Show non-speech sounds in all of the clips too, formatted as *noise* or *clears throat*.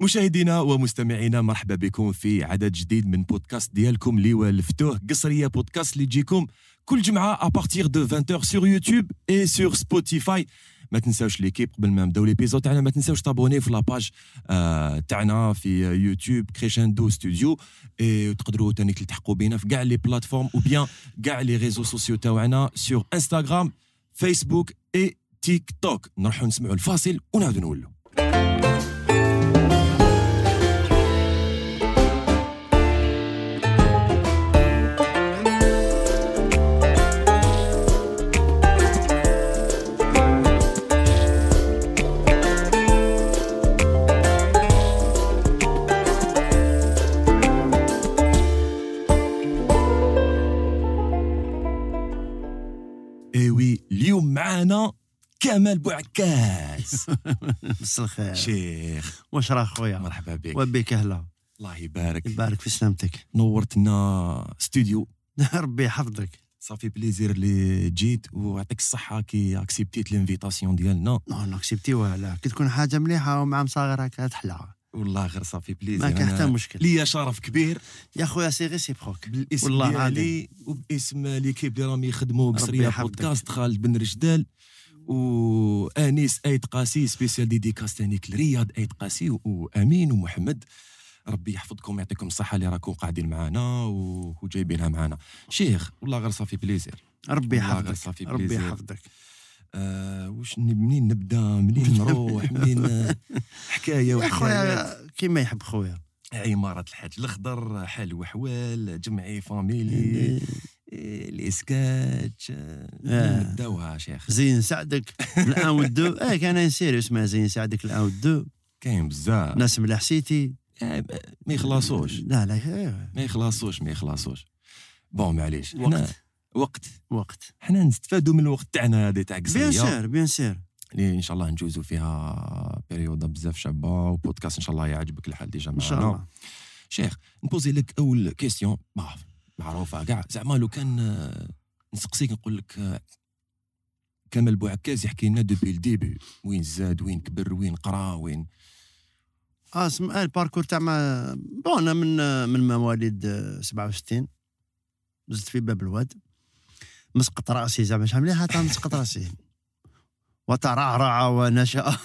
مشاهدينا ومستمعينا مرحبا بكم في عدد جديد من بودكاست ديالكم اللي والفتوه قسريا بودكاست اللي تجيكم كل جمعة à partir de 20h sur YouTube et sur Spotify ما تنساوش l'équipe قبل ما نبداو l'épisode تاعنا ما تنساوش ت abonner في la page آه تاعنا في YouTube Crescendo Studio et تقدروا تاني تلتحقوا بينا في كاع les plateformes ou bien كاع les réseaux sociaux تاعنا sur Instagram Facebook et تيك توك نروحوا نسمعوا الفاصل ونعاودوا نولوا معانا كمال بوعكاز *laughs* مسا الخير. شيخ. واش راه خويا؟ مرحبا بك. وبك أهلا الله يبارك. يبارك في سلامتك. نورتنا ستوديو. *laughs* ربي يحفظك. ça fait plaisir اللي جيت ويعطيك الصحة كي accept يت l'invitation ديالنا. non non accept يوها لا كي تكون حاجة مليحة ومع مصاغر هكا تحلى والله غير ça fait plaisir ما كان حتى مشكل. ليا شرف كبير. يا خويا c'est réciproque بالاسم والله ديالي وباسم l'équipe اللي راهم يخدموا يحفظك. بودكاست خالد بن رجدال وأنيس ايت قاسي spéciale dédicace تانيك لرياض ايت قاسي وأمين ومحمد. ربي يحفظكم ويعطيكم الصحة اللي راكم قاعدين معنا وجايبينها معنا شيخ والله غير ça fait plaisir. ربي غير يحفظك. ربي. يحفظك. آه وش ن- منين نبدا؟ منين *laughs* نروح؟ منين؟ آه، حكايه خويا كيما يحب خويا. عمارة الحاج الأخضر حل وحوال جمعي famille إيه، الإسكاتش آه. نبداوها شيخ؟ زين سعدك. *laughs* الأن والدو. آه كان une série اسمها زين سعدك الأن والدو. كاين بزاف. ناس ملاح c'était. آه، ما يخلصوش. لا لا ما يخلصوش ما يخلصوش. bon معليش. حنا وقت وقت. وقت. حنا نستفادوا من الوقت تاعنا هذه تاع bien قصريه sûr bien sûr. اللي إن شاء الله نجوزوا فيها بيريودا بزاف شابة وبودكاست إن شاء الله يعجبك الحال déjà إن شاء معنا. الله. شيخ نبوزي لك أول question معروفة. كاع زعما لو كان آه، نسقسيك نقول لك آه، كمال بوعكاز يحكي لنا depuis le début وين زاد وين كبر وين قرا وين؟ آه اسم آه ال parcours تاع mais bon أنا من من مواليد آه، 67 زدت في باب الواد. مسقط راسي زعما شحال مليحه مسقط راسي. وترعرع ونشأ. *laughs*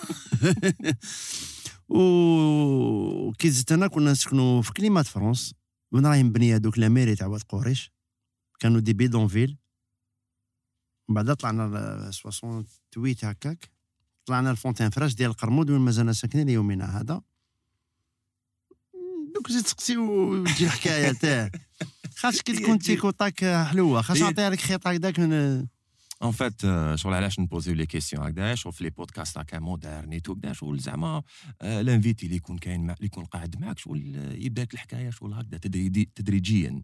وكي زدت انا كنا نسكنوا في Climat de France وين راهي مبنية دوك la mairie تاع واد قريش. كانوا des bidonvilles. بعد طلعنا ل 68 هكاك. طلعنا ال Fontaine Fraîche ديال القرمود وين مازلنا ساكنين ليومنا هذا. دوك زيد تسقسي وتجي الحكاية تاع. خاصك كي تكون تيك وطاك حلوة خاص نعطيها لك خيط هكذاك من- ان فات شغل علاش نبوزيو les questions هكذا شوف les podcasts هكا moderne tout كدا شغل زعما l'invité اللي يكون كاين اللي يكون قاعد معك شغل يبدا لك الحكاية شغل هكذا تدريجي تدريجيا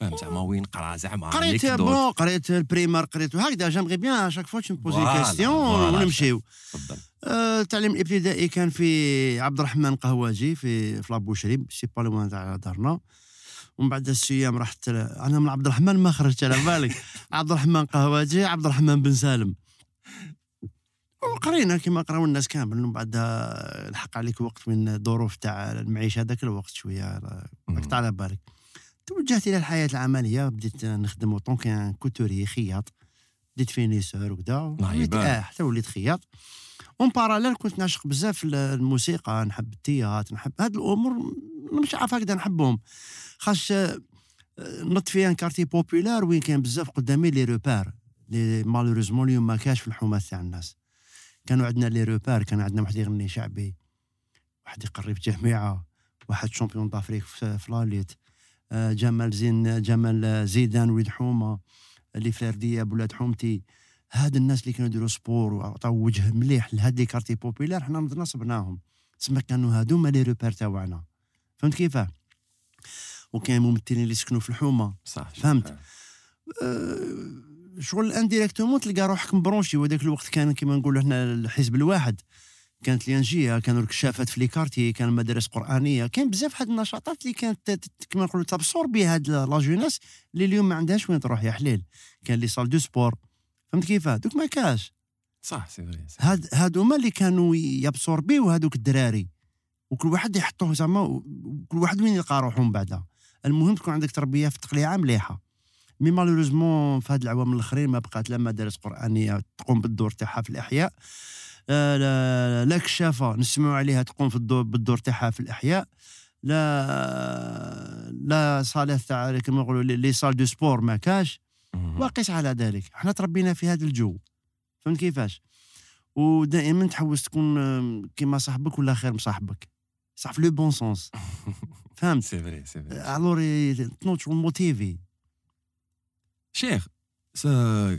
فاهم زعما وين قرا زعما قريت. bon قريت ال primaire قريت هكذا. j'aimerais bien chaque fois tu poses voilà، question voilà. ونمشيو تفضل التعليم الابتدائي كان في عبد الرحمن قهواجي في في la boucherie c'est pas loin تاع دارنا. ومن بعد ال CEM رحت ل- أنا من عبد الرحمن ما خرجت على بالك؟ *laughs* عبد الرحمن قهواجي عبد الرحمن بن سالم. وقرينا كما قراو الناس كامل. ومن بعد لحق عليك وقت من الظروف تاع المعيشة هذاك الوقت شوية راك على بالك. توجهت إلى الحياة العملية بديت نخدم en tant que couturier خياط. بديت finisseur وكذا. آه حتى وليت خياط. en parallèle كنت نعشق بزاف ال- الموسيقى نحب ال théâtre نحب هاد الأمور مش عارف هكذا نحبهم. خاص آه، نضت في un quartier populaire وين كان بزاف قدامي les repères. اللي malheureusement اليوم ما كاش في الحومه تاع الناس. كانوا عندنا les repères كان عندنا واحد يغني شعبي واحد يقري في جامعة واحد champion d'Afrique في la lutte آه، جمال زين جمال زيدان وليد حومة les frères دياب ولاد حومتي. هاد الناس اللي كانوا يديروا sport وعطاو وجه مليح لهاد les quartiers populaires حنا نضنا صبناهم تسمى كانوا هادوما les repères تاعنا فهمت كيفاه؟ وكاين ممثلين اللي سكنوا في الحومة. صح. فهمت. أه، شغل indirectement تلقى روحك مبرونشي وذاك الوقت كان كيما نقولوا إحنا الحزب الواحد. كانت ال UNJA كانوا الكشافات في les quartiers كان مدارس قرآنية. كاين بزاف هاد النشاطات اللي كانت كما نقولوا تبصربيها هاد la jeunesse اللي اليوم ما عندهاش وين تروح يا حليل. كان les salles de sport فهمت كيفاه دوك ما كاش. صح c'est vrai هاد هادو هما اللي كانوا يبصربيو هادوك الدراري. وكل واحد يحطوه زعما وكل واحد وين يلقى روحو من بعدها. المهم تكون عندك تربية في التقليعه مليحة. mais malheureusement في هاد العوام الأخرين ما بقات لا مدارس قرآنية تقوم بالدور تاعها في الإحياء. آه، لا, لا كشافة نسمعوا عليها تقوم في الدور بالدور تاعها في الإحياء. لا لا صالات تاع كما نقولوا les salles de sport ما كاش. وقس على ذلك. إحنا تربينا في هذا الجو. فهمت كيفاش؟ ودائما تحوس تكون كيما صاحبك ولا خير مصاحبك. صح في le bon sens فهمت c'est vrai c'est vrai alors تنوض motivé شيخ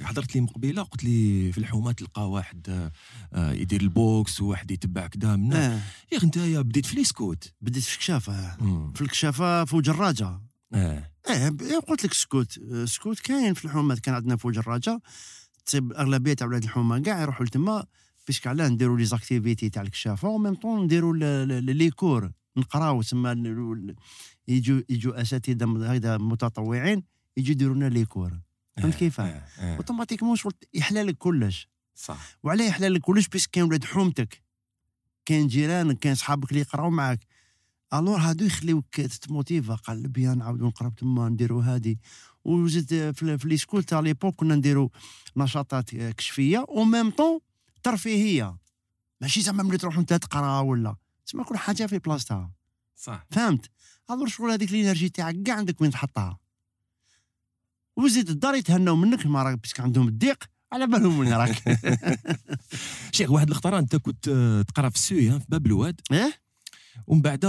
حضرت لي مقبله قلت لي في الحومه تلقى واحد آه، يدير ال boxe وواحد يتبع كدا منا آه. يا أخي أنت يا بديت في ال scout. بديت في الكشافة. في الكشافة فوق الراجة. آه. إيه إيه قلت لك scout. آه، scout كاين في الحومات كان عندنا فوق الراجة. تصيب الاغلبيه تاع ولاد الحومة كاع يروحوا لتما puisque علاه نديروا les activités تاع الكشافة و même temps نديروا les cours نقراو ال- يجوا يجوا أساتذة هكذا متطوعين يجوا يديروا لنا les cours فهمت آه، كيف؟ آه، آه. automatiquement شغل يحلى لك كلش. صح. وعلاه يحلى لك كلش puisque كاين ولاد حومتك. كاين جيرانك كاين صحابك اللي يقراو معاك. alors هادو يخليوك تتموتيفا قال بيا نعاودو نقراو تما نديرو هادي. وزيد في, l'école تاع l'époque كنا نديرو نشاطات كشفية. au même temps ترفيهية. ماشي زعما ملي تروح أنت تقرا ولا. تسمى كل حاجة في بلاصتها. صح. فهمت؟ alors شغل هذيك ال énergie تاعك كاع عندك وين تحطها؟ وزيد الدار يتهناو منك ما راك parce que عندهم الضيق على بالهم وين راك. *laughs* شيخ واحد الخطره أنت كنت آه، تقرأ في السويه في باب الواد. إيه؟ ومن بعد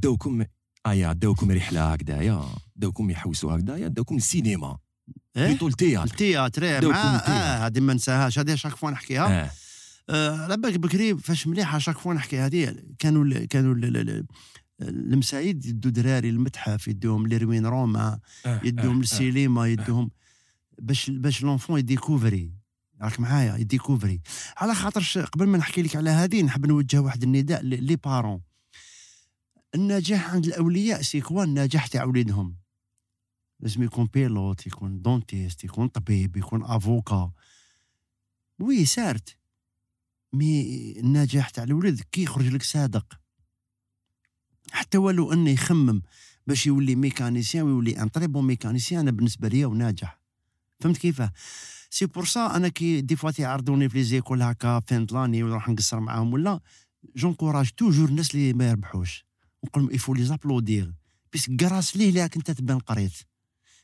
داوكم ايا داوكم رحلة هكذايا داوكم يحوسوا هكذايا داوكم السينما إيه؟ plutôt ال théâtre ال théâtre إيه، مع. آه هذه ما نساهاش هذه chaque fois نحكيها. آه آه، على بالك بكري فاش مليحه chaque fois نحكي هذه كانوا ال كانوا ال ال المسايد يدوا دراري المتحف يدوهم ل ruines romaines آه، يدوهم آه، للسينما يدوهم باش باش l'enfant يديكوفري. راك معايا؟ يديكوفري. على خاطرش قبل ما نحكي لك على هذه نحب نوجه واحد النداء les parents. النجاح عند الأولياء c'est quoi النجاح تاع وليدهم. لازم يكون pilote يكون dentiste يكون طبيب يكون avocat. oui certes. mais النجاح تاع الولد كي يخرج لك صادق. حتى ولو أنه يخمم باش يولي mécanicien ويولي un très bon mécanicien أنا بالنسبة لي وناجح. فهمت كيفاه؟ c'est pour ça أنا كي des fois تيعرضوني في les écoles هكا fin l'année ونروح نقصر معاهم ولا j'encourage toujours الناس اللي ما يربحوش. نقول لهم il faut les applaudir parce que ليلاك أنت تبان قريت.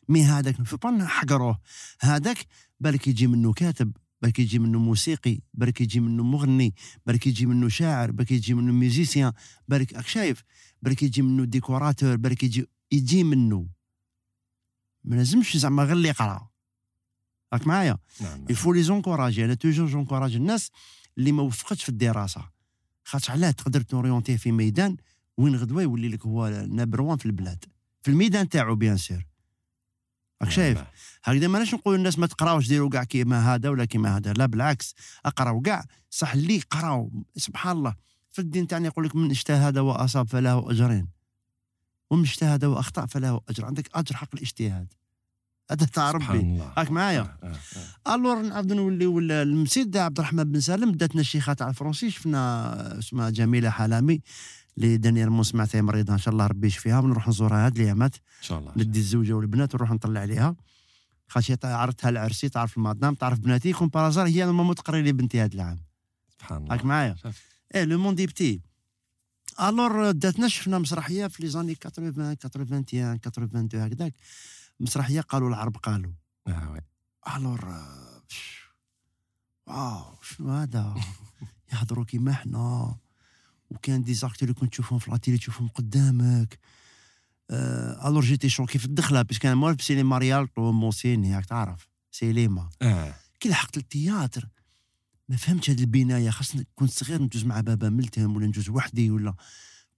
mais هذاك فيه با نحقروه هذاك بالك يجي منه كاتب. بالك يجي منه موسيقي بالك يجي منه مغني بالك يجي منه شاعر بالك يجي منه musicien بالك راك شايف؟ بالك يجي منه décorateur بالك يجي يجي منه. ما لازمش زعما غير اللي يقرأ. راك معايا؟ نعم il faut les encourager أنا toujours j'encourage الناس اللي ما وفقتش في الدراسة. خاطر علاه تقدر t'orienter ـه في ميدان وين غدوة يولي لك هو number one في البلاد. في الميدان تاعو bien sûr راك شايف؟ هكذا ماناش نقول الناس ما تقراوش ديروا كاع كيما هذا ولا كيما هذا؟ لا بالعكس. أقراو كاع. صح اللي قراو. سبحان الله. في الدين تاعنا يقول لك من اجتهد وأصاب فله أجرين. ومن اجتهد وأخطأ فله أجر. عندك اجر حق الاجتهاد. هذا تاع ربي. راك معايا؟ آه، آه، آه. alors نعاودو نوليو ال- المسيد عبد الرحمن بن سالم. داتنا الشيخة تاع الفرنسي. شفنا اسمها جميلة حلامي. اللي dernièrement سمعتها مريضه إن شاء الله ربي يشفيها ونروح نزورها هاد الأيامات. إن شاء الله. ندي الزوجة والبنات ونروح نطلع عليها. خاطر عرفتها العرسي تعرف المدام تعرف بناتي. que par hasard هي ال maman تقري لي بنتي هذا العام. سبحان الله. راك معايا. إيه le monde petit alors داتنا شفنا مسرحية في les années 80 81 82 هكذاك. مسرحية قالوا العرب قالوا. آه، oui. alors ش- واو شنو هذا؟ *laughs* يهضروا كيما حنا. وكان des acteurs اللي كنت تشوفهم في la télé تشوفهم قدامك. آه alors j'étais choqué في الدخلة بس كان موالف سينما ريالتو موسيني راك تعرف سينما. آه. كي لحقت ال théâtre ما فهمتش هذه البناية خاصني كنت صغير ندوز مع بابا ملتهم ولا ندوز وحدي ولا.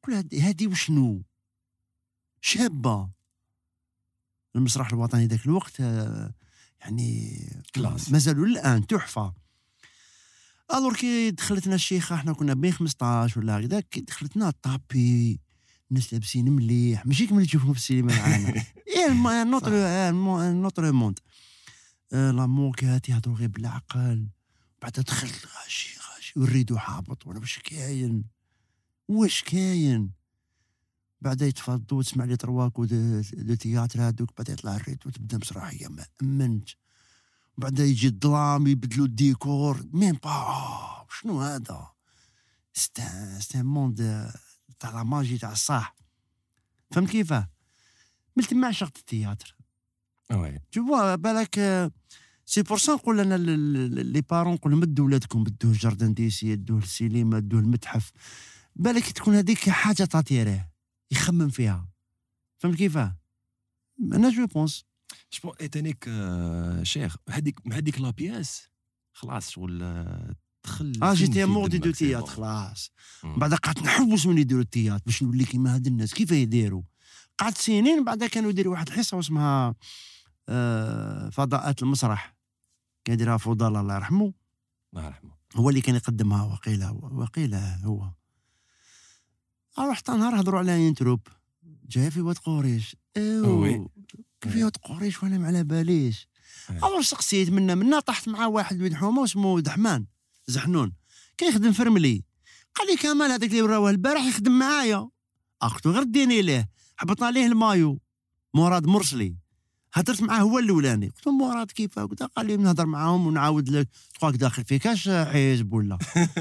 هادي هادي وشنو؟ شابة. المسرح الوطني ذاك الوقت آه، يعني classe. مازالوا الآن تحفة. alors كي دخلتنا الشيخه إحنا كنا بين 15 ولا هكذا كي دخلتنا tapis الناس لابسين مليح ماشي كيما اللي تشوفهم في السينما معانا إيه notre notre monde la moquette يهضروا غير بالعقل بعد دخلت غاشي غاشي وال rideau حابط وأنا واش كاين واش كاين بعدا يتفضوا وتسمع les trois coups de, de théâtre هادوك بعدا يطلع ال rideau وتبدا مسرحيه ما امنت بعدا يجي الظلام يبدلوا الديكور. même pas؟ آه، شنو هذا؟ c'est un c'est un monde تاع la magie تاع الصح فهمت كيفاه من تما عشقت ال théâtre. oui. toutefois بالك c'est pour ça نقول أنا les parents نقول لهم دوا ولادكم دوه ال jardin d'essai دوه السينما دوه المتحف. بالك تكون هذيك حاجة تعطيره يخمم فيها. فهمت كيفاه أنا جو بونس جو اتانيك آه، شيخ هذيك هذيك لا بياس خلاص شغل دخل آه جيتي امور دي دو بون. خلاص. بعد قعدت نحوس من يديروا التياتر باش نولي كيما هاد الناس. كيف يديروا قعدت سنين بعد كانوا يديروا واحد الحصه واسمها آه فضاءات المسرح. كان يديرها فضل الله يرحمه. الله يرحمه. هو اللي كان يقدمها وقيل وقيل هو. رحت نهار هضروا على انتروب جاي في واد قريش. وي. واد قريش وأنا ما على باليش؟ أي. أول سقسيت منا منا طحت مع واحد ولد حومه اسمه دحمان زحنون. كيخدم في رملي. قال لي كمال هذاك اللي وراوه البارح يخدم معايا. اختو غير ديني ليه حبطنا ليه المايو. مراد مرسلي. هدرت معاه هو الأولاني. قلت له مراد كيف قلت قال لي نهضر معاهم ونعاود لك. تخواك داخل في كاش حزب ولا؟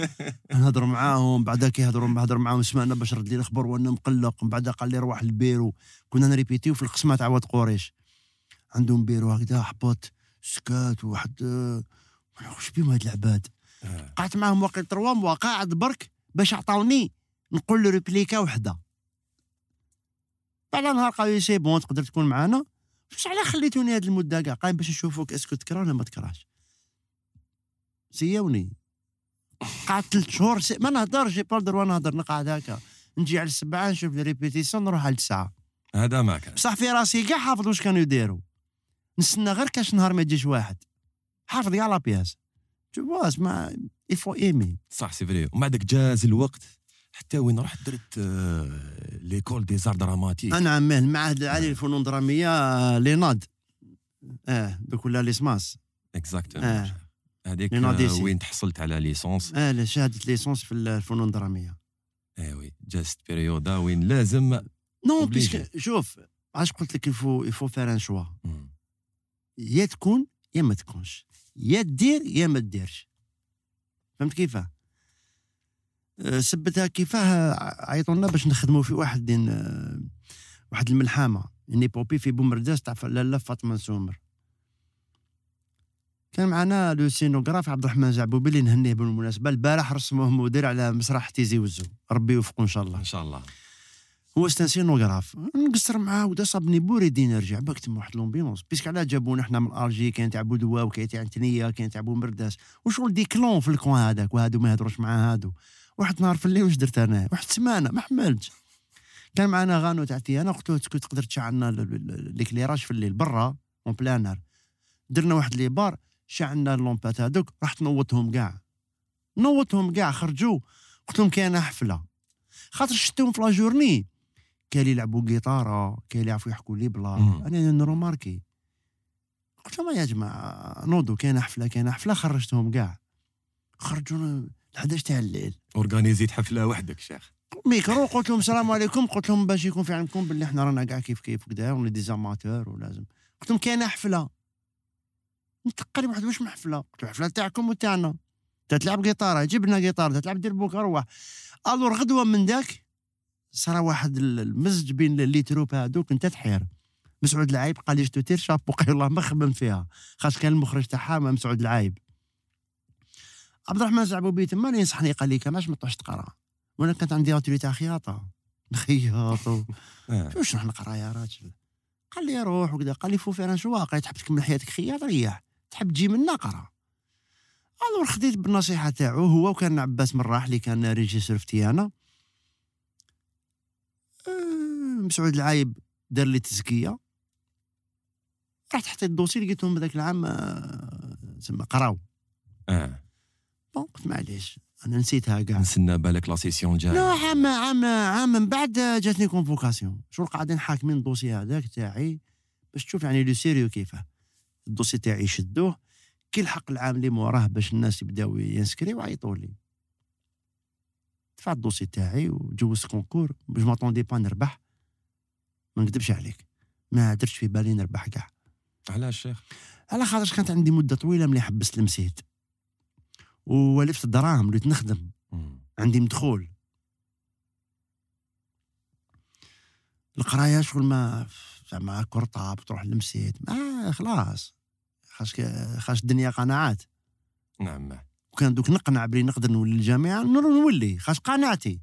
*laughs* نهضر معاهم بعدا كيهضروا نهضر معاهم سمعنا باش رد لي الخبر وأنا مقلق من بعدا قال لي روح للبيرو كنا نريبيتيو في القسمة تاع واد قريش. عندهم بيرو هكذا حبط سكات واحد واش بيهم هاد العباد؟ آه. قعدت معاهم واقع تروا موا قاعد برك باش عطاوني نقول له ريبليكا وحدة. بعد نهار قالوا لي سي بون تقدر تكون معانا؟ بس علاه خليتوني هاد المدة كاع؟ قايم باش نشوفوك اسكو تكره ولا ما تكرهش؟ سيوني. قعدت ثلاث شهور سي... ما نهضرش جي با دروا نهضر نقعد هكا. نجي على السبعة نشوف لي ريبيتيسيون نروح على التسعة. هذا ما كان. بصح في راسي كاع حافظ واش كانوا يديروا. نستنى غير كاش نهار ما يجيش واحد. حافظ كاع لا بياس. تو فوا اسمع يفو ايمي صح سي فري ومن بعدك جاز الوقت. حتى وين رحت درت l'école des arts dramatiques أنا عماه المعهد العالي للفنون الدراميه l'INAD. آه donc ولا l'ISMAS. exactement آه. هذيك آه،. وين تحصلت على licence آه شهادة licence في الفنون الدراميه eh oui جازت période وين لازم non. puisque شوف علاش قلت لك il faut il faut faire un choix. يا تكون يا ما تكونش. يا دير يا ما ديرش. فهمت كيفاه؟ سبتها كيفاه عيطوا لنا باش نخدموا في واحد دين واحد الملحمة. une épopée في بومرداس تاع لاله فاطمة سومر. كان معنا le scénographe عبد الرحمن زعبوبي اللي نهنيه بالمناسبة. البارح رسموه مدير على مسرح تيزي وزو. ربي يوفقه إن شاء الله. إن شاء الله. هو scénographe. نقصر معاه ودا صابني بوريدي نرجع. باك تما واحد l'ambiance puisque علاه جابونا حنا من الجي كاين تاع بودواو وكاين تاع تنيا كاين تاع بومرداس وشغل des clans في ال coin هذاك وهادو ما يهضروش مع هادو. واحد نهار في الليل واش درت أنا؟ واحد سمانه ما حملتش. كان معنا غانو تاع تيانا قلت له est-ce que تقدر تشعلنا ل- ل- l'éclairage في الليل برا en plein air درنا واحد les PAR شعلنا اللومبات هذوك رحت نوضتهم كاع نوضتهم كاع خرجوا. قلت لهم كاينة حفلة. خاطر شفتهم في la journée. كان يلعبوا جيتارة كان يعرفوا يحكوا les blagues. أنا ن remarquer. قلت لهم يا جماعة نوضوا كاين حفلة كاين حفلة خرجتهم كاع خرجونا ل 11 تاع الليل. اورغانيزيت حفله وحدك شيخ. ميكرو قلت لهم السلام عليكم. قلت لهم باش يكون في علمكم باللي إحنا رانا كاع كيف كيف كدا on est des amateurs ولازم. قلت لهم كاينة حفلة. نتقري واحد واش من حفلة؟ قلت له الحفله تاعكم وتاعنا. تلعب جيتارة جيب لنا جيتار تلعب دربوكة روح. alors غدوه من ذاك صار واحد ال- المزج بين les troupes هذوك انت تحير. مسعود العايب قال لي شتو تير؟ شابو الله ما خمم فيها. خاص كان المخرج تاعها مسعود العايب. عبد الرحمن زعبوبي تما اللي ينصحني قال لي كماش ما تروحش تقرا؟ وأنا كانت عندي اتولي تاع خياطة. *laughs* نخيط *laughs* آه. واش نروح نقرا يا راجل. قال لي روح وكذا. قال لي faut faire un choix قال لي تحب تكمل حياتك خياط ريح تحب تجي منا قرا. alors خديت بالنصيحة تاعو هو وكان عباس مراح اللي كان régisseur في تيانا. آه، مسعود العايب دار لي تزكية. رحت حطيت ال dossier لقيتهم هذاك العام آه، تسمى قراو. آه. قلت معليش أنا نسيتها كاع. نستنى بالك la session لا الجايه عام عام عام. من بعد جاتني convocation شغل قاعدين حاكمين ال dossier هذاك تاعي؟ باش تشوف يعني le sérieux كيفاه ال dossier تاعي يشدوه كي الحق العام اللي موراه باش الناس يبداو ينسكريو عيطوا لي. دفعت ال dossier تاعي وجوزت concours je m'attendais pas نربح. ما نكذبش عليك. ما درتش في بالي نربح كاع. علاش شيخ. على خاطرش كانت عندي مدة طويلة ملي حبست المسيد ولفت الدراهم وليت نخدم عندي مدخول. القراية شغل ما زعما cartable تروح لمسيد ما خلاص. خاش خاش الدنيا قناعات. نعم. وكان دوك نقنع بلي نقدر نولي الجامعة نولي. خاش قناعتي.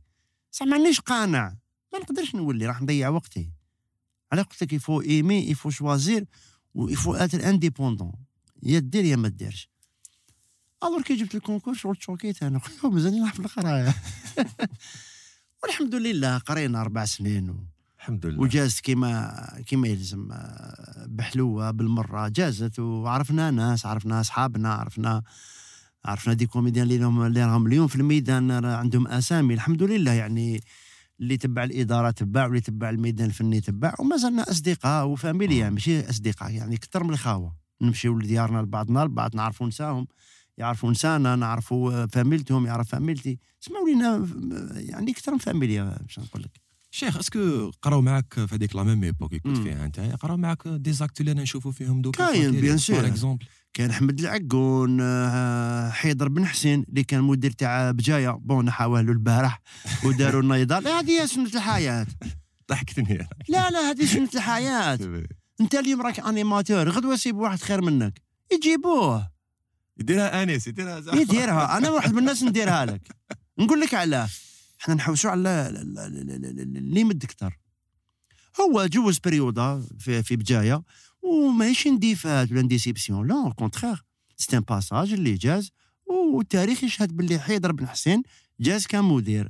صح مانيش قانع. ما نقدرش نولي راح نضيع وقتي. على قلت لك يفو ايمي يفو شوازير ويفو اتر انديبوندون يا دير يا ما ديرش. alors كي جبت ال concours شغل تشوكيت أنا. *laughs* خويا مازال نحب القراية. *laughs* والحمد لله قرينا أربع سنين و... الحمد لله وجازت كيما كيما يلزم آه، بحلوة بالمرة. جازت وعرفنا ناس عرفنا أصحابنا عرفنا عرفنا des comédiens اللي لهم اللي راهم اليوم في الميدان. عندهم أسامي. الحمد لله يعني اللي تبع الإدارة تبع واللي تبع الميدان الفني تبع. وما زلنا أصدقاء وفاميليا. ماشي أصدقاء يعني أكثر من الخاوة. نمشيو لديارنا لبعضنا البعض نعرفوا نساهم. يعرفوا نسانا نعرفوا فاميلتهم يعرف فاميلتي. تسمى ولينا يعني أكثر من فاميليا باش نقول لك. شيخ est-ce que قراو معاك في هذيك la même époque كنت مم. فيها أنت؟ قراو معاك des acteurs اللي أنا نشوفوا فيهم دوكا كاين، bien sûr. كان أحمد العقون آه، حيدر بن حسين اللي كان مدير تاع بجاية. bon نحاوه له البارح وداروا نيضال هذه هي سنة الحياة. ضحكتني. لا لا هذه سنة الحياة. *laughs* أنت اليوم راك animateur غدوة سيب واحد خير منك. يجيبوه. يديرها آنس يديرها زعما. يديرها أنا واحد من الناس نديرها لك. نقول لك علاه إحنا نحوسوا على ال- ال- ال- ال- ال- اللي يمد أكثر هو جوز بريودا في, في بجاية وماهيش اندفاع ولا une déception au contraire c'est un passage اللي جاز والتاريخ يشهد باللي حيدر بن حسين جاز كمدير.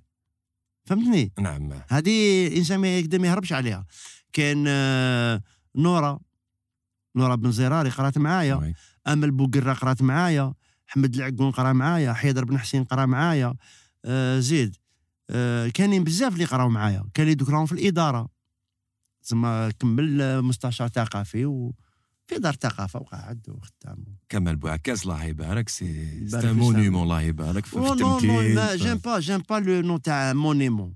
فهمتني؟ نعم. هذه الانسان ما يقدر ما يهربش عليها. كان آه، نورا نورا بن زراري قرأت معايا. امل بوقرة قرات معايا حمد العقون قرا معايا حيدر بن حسين قرا معايا آه زيد آه كاينين بزاف اللي قراو معايا كان اللي دوك راهم في الإدارة. تسمى كمل مستشار ثقافي وفي دار ثقافة وقاعد وخدام كمال بوعكاز الله يبارك c'est c'est un monument الله يبارك في في Oh التمثيل. في- j'aime pas j'aime pas le nom تاع monument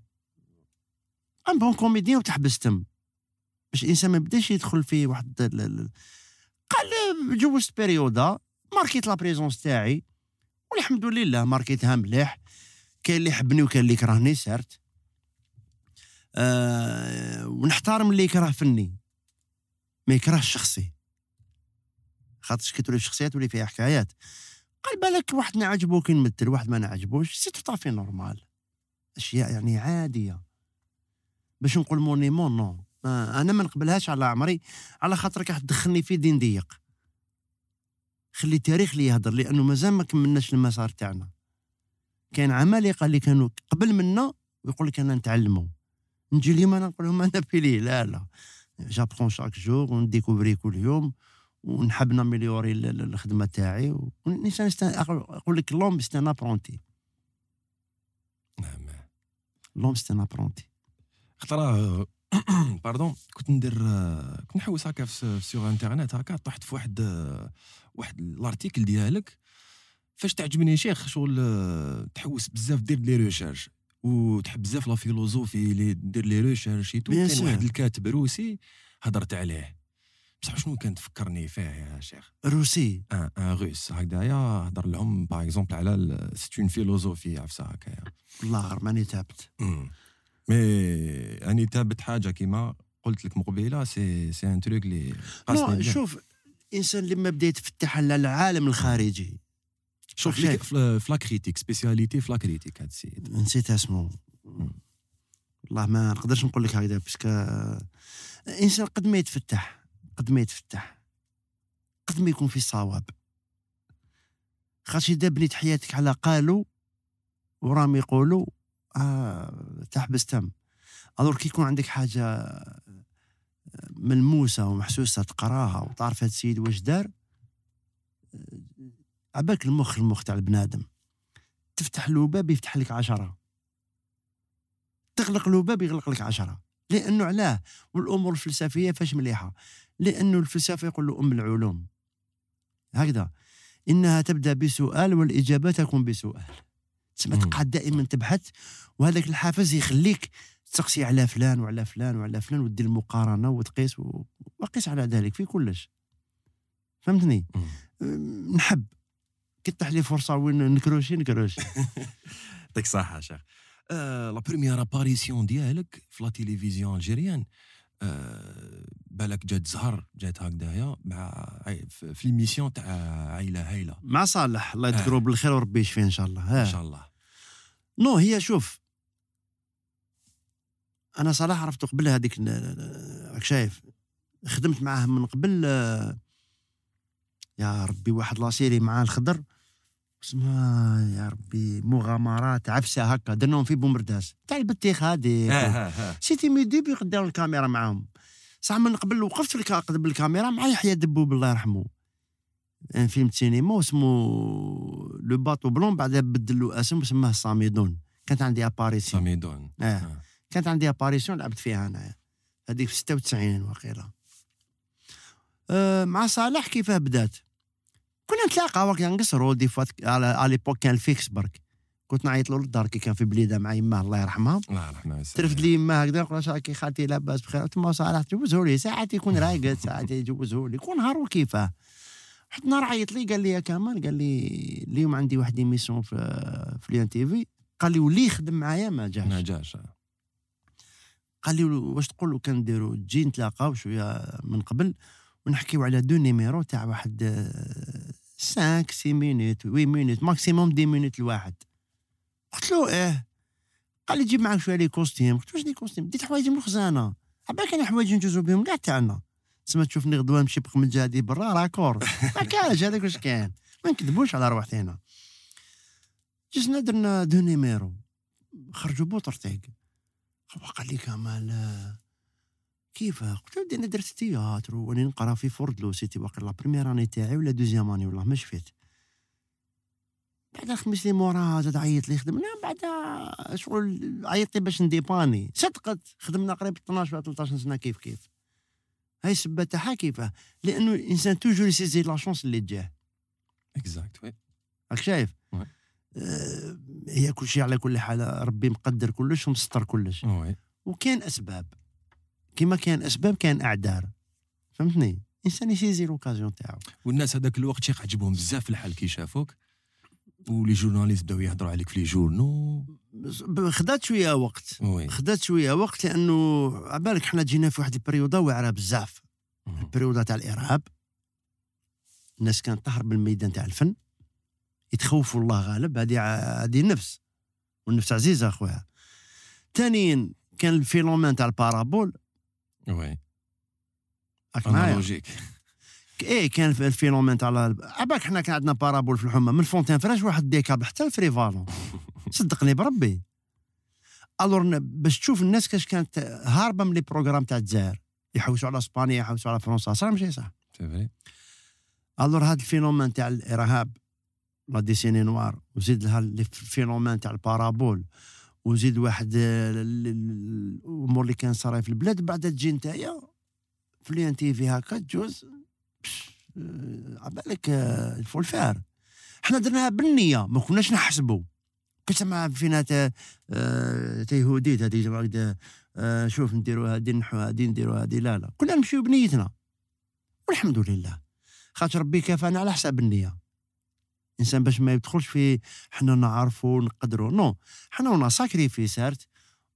un bon comédien وتحبس تم باش الانسان ما بداش يدخل في واحد قال جوزت بريودا ماركيت la présence تاعي. والحمد لله ماركيتها مليح. كاين اللي يحبني وكاين اللي يكرهني سارت آه ونحترم اللي يكره فني ما يكرهش شخصي. خاطر كي تولي شخصيات تولي فيها حكايات. قال بالك واحد نعجبو كي نمثل. واحد ما نعجبوش c'est tout à fait normal. أشياء يعني عادية. باش نقول monument non ما أنا ما نقبلهاش على عمري على خاطرك راح تدخلني في دين ضيق. خلي التاريخ اللي يهضر لأنه مازال ما كملناش المسار تاعنا. كاين عمالقه اللي كانوا قبل منا ويقول لك أنا نتعلموا نجي اليوم أنا نقول لهم أنا بيلي لا لا. j'apprends chaque jour ون découvrir كل يوم ونحب ن améliorer ال- الخدمة تاعي والانسان يست- أقول لك l'homme c'est un apprenti نعم. l'homme c'est un apprenti خطرة *clears throat* pardon كنت ندير كنت نحوس هكا في sur internet هكا طحت في واحد واحد ال article ديالك. فاش تعجبني شيخ شغل آه، تحوس بزاف دير les recherches وتحب بزاف la philosophie اللي دير les recherches كاين. واحد الكاتب روسي هضرت عليه. بصح شنو كان تفكرني فيه يا شيخ؟ روسي. un un russe هكذايا هضر لهم par exemple على cette une philosophie عفسة هكايا. الله غير ماني تابت مم. mais اني تابت حاجة كيما قلت لك مقبله c'est c'est un truc اللي بزاف. شوف الانسان لما بدأ يتفتح على العالم الخارجي شوف. ليك في في la critique spécialité في la critique هاد السيد نسيت اسمه والله ما نقدرش نقول لك هكذا parce que الانسان قد ما يتفتح قد ما يتفتح قد ما يكون في صواب خاطر إذا بنيت حياتك على قالوا وراهم يقولوا آه تحبس تم. الور كي يكون عندك حاجة آه، ملموسة ومحسوسة تقراها وتعرف هاد السيد واش دار آه، عبالك المخ المخ تاع البنادم. تفتح له باب يفتح لك عشرة. تغلق له باب يغلق لك عشرة. لأنه علاه والأمور الفلسفية فاش مليحة. لأنه الفلسفة يقول له أم العلوم. هكذا. إنها تبدأ بسؤال والإجابة تكون بسؤال. تسمى. تقعد دائما تبحث وهذاك الحافز يخليك تسقسي على فلان وعلى فلان وعلى فلان ودير المقارنة وتقيس وقيس على ذلك في كلش. فهمتني؟ نحب. كي تطيح لي فرصة وين ن crocher ن croche يعطيك الصحة شيخ. آه، la première apparition ديالك في la télévision algérienne آه، بالك جات زهر جات هكذايا مع في l'émission تاع عائلة هايلة. مع صالح. الله. يذكره بالخير وربي يشفيه إن شاء الله. إن شاء الله. non هي شوف. أنا صراحة عرفته قبل هذيك راك شايف. خدمت معاه من قبل يا ربي واحد la série مع الخضر. اسمها يا ربي مغامرات عفسة هكا درناهم في بومرداس تاع البطيخ هذه ها ها ها. c'était mes débuts قدام الكاميرا معاهم. صح من قبل وقفت قدام الكاميرا مع يحيى دبوب الله يرحمه. un film سينما اسمه Le bateau blanc بعدها بدلوا اسم وسماه ساميدون كانت عندي apparition ساميدون آه. آه. كانت عندي apparition لعبت فيها انايا هذيك في 96 وقيله أه مع صالح كيفاه بدات كنا نتلاقاو كنا نقصروا دي فات على l'époque كان ال fixe برك كنت نعيط له للدار كي كان في بليده مع يماه الله يرحمها الله يرحمه ويسلمه. ترفد لي يماه هكذا نقول لها كي خالتي لاباس بخير له صالح جوزه لي ساعات يكون رايقد ساعات يجوزه لي كون نهار وكيفاه واحد النهار عيط لي قال لي يا كمال قال لي اليوم عندي واحد émission في في l'ENTV. قال لي ولي يخدم معايا ما جاش. ما جاش قال لي واش تقول كنديروا تجي نتلاقاو شوية من قبل ونحكيو على deux numéros تاع واحد 5 6 minutes 8 minutes maximum 10 minutes الواحد. قلت له إيه. قال لي جيب معك شوية les costumes قلت واش les costumes ديت حوايج من الخزانه عبالك كان حوايج نجوزو بهم كاع تاعنا. تسمى تشوفني غدوة نمشي بقمجه هادي برا raccord ما *laughs* كانش هذاك واش كان ما نكذبوش على روحنا جزنا درنا deux numéros. خرجوا بوترتيك هو قال لي كمال كيف؟ قلت له أنا درت théâtre واني نقرا في Fort de l'Eau c'était واقع la première année تاعي و la deuxième année والله ما شفيت. بعد خمس لي مورا زاد عيط لي خدمنا. بعد شغل عيط لي باش ن dépanner. صدقت خدمنا قريب 12 ولا 13 سنه كيف كيف. هاي السبه تاعها كيفاه لأنه الإنسان toujours ي saisir la chance اللي تجاه. exact oui راك شايف. آه هي كل شيء على كل حال ربي مقدر كلش ومسطر كلش. oui وكان أسباب. كما كان أسباب كان أعذار. فهمتني؟ انسان ي saisir l'occasion تاعو. والناس هذاك الوقت شيخ عجبهم بزاف الحال كي شافوك. و les journalistes بداو يهضروا عليك في les journaux. خدات شوية وقت. خدات شوية وقت لأنه عبالك حنا جينا في واحد ال période واعره بزاف. ال période تاع الإرهاب. الناس كانت تهرب من الميدان تاع الفن. يتخوفوا الله غالب. هذه هذه النفس. والنفس عزيزة أخويا. ثانيا كان ال phénomène تاع ال parabole. oui. راك معايا؟ analogique. إيه كان في ال phénomène تاع عباك حنا كان عندنا parabole في الحمى من Fontaine Fraîche واحد ديكاب حتى ال Frais Vallon. *laughs* صدقني بربي. alors باش تشوف الناس كاش كانت هاربة من les programmes تاع الجزائر. يحوسوا على إسبانيا يحوسوا على فرنسا. صح ماشي صح؟ alors هذا ال phénomène تاع الإرهاب la décennie noire وزيد لها ال phénomène تاع ال parabole وزيد واحد ال- ال- الأمور اللي كان صاراي في البلاد بعد تجي نتايا في لي ان تي في هكا تجوز عبالك آه، الفول فار. حنا درناها بالنية ما كناش نحسبوا كنت مع فينا تا آه، تا يهوديت هذه آه، شوف نديروا هذه نحو هذه نديروا هذه لا لا كنا نمشيو بنيتنا. والحمد لله. خاطر ربي كفانا على حساب النية. الانسان باش ما يدخلش في حنا نعرفوا نقدروا nous حنا on sacrifie certes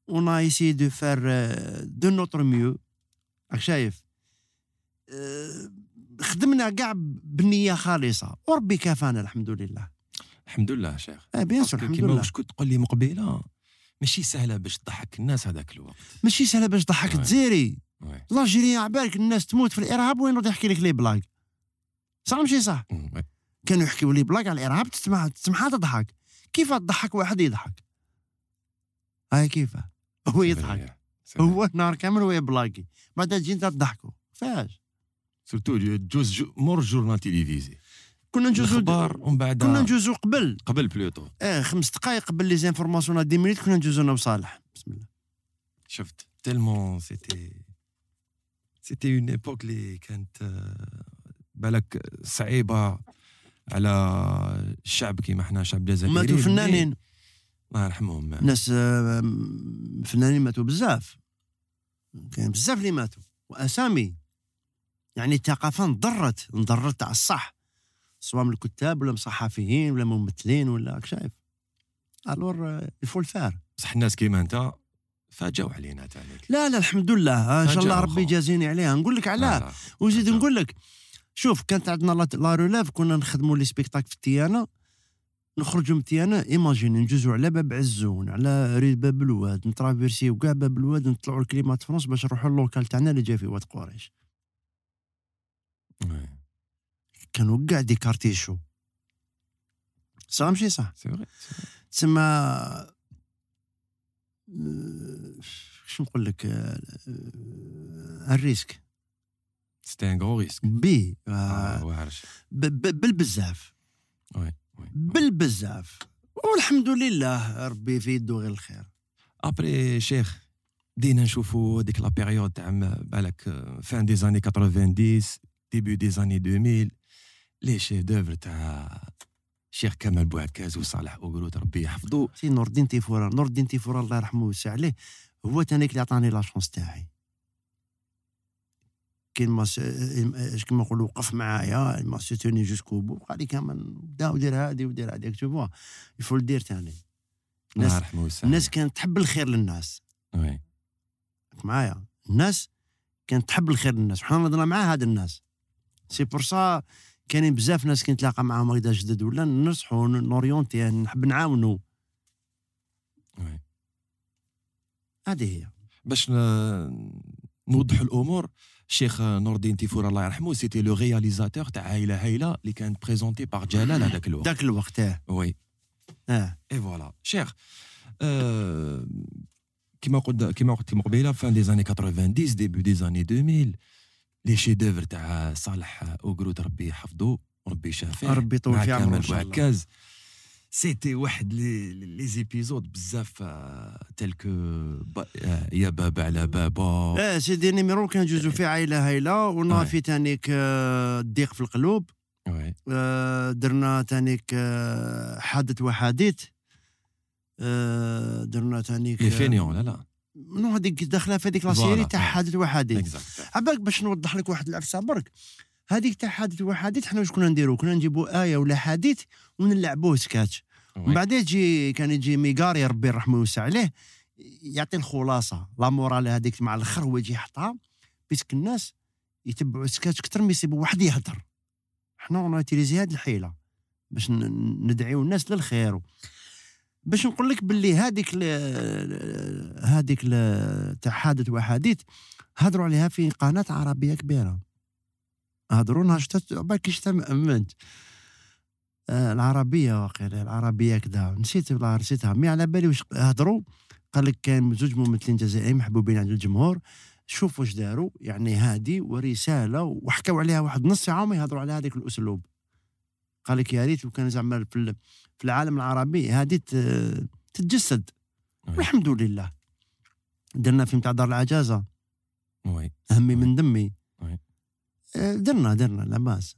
on essaie de faire de notre mieux راك شايف؟ آه، خدمنا كاع بنية خالصة. وربي كفانا الحمد لله الحمد لله شيخ. آه bien sûr الحمد كيما لله كنت تقول لي مقبلة ماشي سهلة باش تضحك الناس هذاك الوقت. ماشي سهلة باش تضحك. تزيري oui. l'Algérie عبالك الناس تموت في الإرهاب وين يروح يحكي لك les blagues صح ماشي صح. كانوا يحكيوا les blagues على الإرهاب تسمع تسمعها تضحك. كيف تضحك واحد يضحك؟ هاي كيف؟ هو يضحك. هو نهار كامل وهو بلاكي بعد تجي انت تضحكوا فاش؟ surtout جوز جو- مور journal télévisé كنا نجوزو الأخبار ومن بعد كنا نجوزو قبل. قبل plutôt. آه خمس دقائق قبل les informations dix minutes كنا نجوزو أنا وصالح بسم الله. شفت. tellement c'était c'était une époque اللي كانت آه، بالك صعيبة على الشعب كيما حنا شعب جزائري. ماتوا فنانين. الله يرحمهم. ناس آه، فنانين ماتوا بزاف. كاين بزاف اللي ماتوا. وأسامي. يعني الثقافة انضرت انضرت على الصح سواء من الكتاب ولا من الصحفيين ولا ممثلين ولا شايف alors il faut le faire بصح الناس كيما انت فاجاو علينا تاني لا لا الحمد لله إن شاء الله ربي. يجازيني عليها نقول لك علاه لا، لا. وزيد. نقول لك شوف كانت عندنا la- la relève كنا نخدموا les spectacles في TNA نخرجوا من TNA imaginez نجوزوا على باب عزون على rue de باب الواد نترافيرسيو كاع باب الواد نطلعوا ل Climat de France باش نروحوا ال local تاعنا اللي جا في واد قريش. كانوا كاع des quartiers chauds صح ماشي صح c'est vrai. تسمى شو نقول لك ال risque c'était un gros risque بي بالبزاف بالبزاف والحمد لله ربي في يدو غير الخير après شيخ بدينا نشوفوا ديك la période تاع بالك fin des années 90 début des années 2000 les chefs-d'œuvre تاع شيخ كمال بوعكاز وصالح اوغروت ربي يحفظو سي نور الدين تيفورا نور الدين تيفورا الله يرحمه ويوسع عليه هو تانيك اللي عطاني la chance تاعي كي ما س- اش كيما نقولوا وقف معايا m'a soutenu jusqu'au bout قال لي كمان دا ودير هادي ودير هادي تو فوا يفو دير تاني الناس الناس كانت تحب الخير للناس oui معايا الناس كانت تحب الخير للناس وحنا نهضرنا مع هاد الناس c'est pour ça كاينين بزاف ناس كي نتلاقى معاهم هكذا جدد ولا ننصحوا ن orienter نحب نعاونوا oui. هذه هي. باش نوضحوا الأمور الشيخ نور الدين تيفور الله يرحمه c'était le réalisateur تاع عائله هايله اللي كانت présentée par جلال هذاك الوقت. *laughs* ذاك الوقت آه. oui. آه. et voilà شيخ كيما قلت كيما قلت كيما قبيله fin des années 90 début des années 2000 les chefs-d'œuvre تاع صالح اوغروت ربي يحفظو وربي يشافيه. ربي يطول في عمره إن شاء الله. c'était واحد les les épisodes بزاف آه، تلك با- آه، يا بابا على بابا. آه c'est des numéros كان جوزو في عائله هايله ونا آه. في تانيك آه، الضيق في القلوب آه، درنا تانيك آه، حادث آه، درنا تانيك لي فينيون لا لا non هذيك داخله في هذيك لا voilà, série تاع آه. حادث exact. عباك باش نوضح لك واحد العفسه برك. هذيك تاع حادث وحادث حنا واش كنا نديرو؟ كنا نجيبو آية ولا حديث ونلعبوه سكاتش. ومن بعد يجي كان يجي ميغاري ربي يرحمه ويوسع عليه يعطي الخلاصة. la morale هذيك مع الأخر هو يجي يحطها parce que الناس يتبعوا السكاتش كثر ما يسيبوا واحد يهضر حنا ون utiliser هذه الحيلة باش ندعيو الناس للخير. باش نقول لك باللي هذيك هذيك تاع حادث وحديث هضروا عليها في قناة عربية كبيرة. هضروا شتا باكي شتا آه العربية واقيلا العربية كذا نسيت والله نسيتها. مي على بالي واش هضروا قال لك كان زوج ممثلين جزائريين محبوبين عند الجمهور. شوف واش داروا. يعني هادي ورسالة وحكاو عليها واحد نص ساعه وما يهضروا على هذاك الأسلوب. قال لك يا ريت لو كان زعما في في العالم العربي هذه تتجسد. oui. والحمد لله درنا فيلم تاع دار العجازه وي. همي oui. من دمي. oui. آه، درنا درنا لا بأس.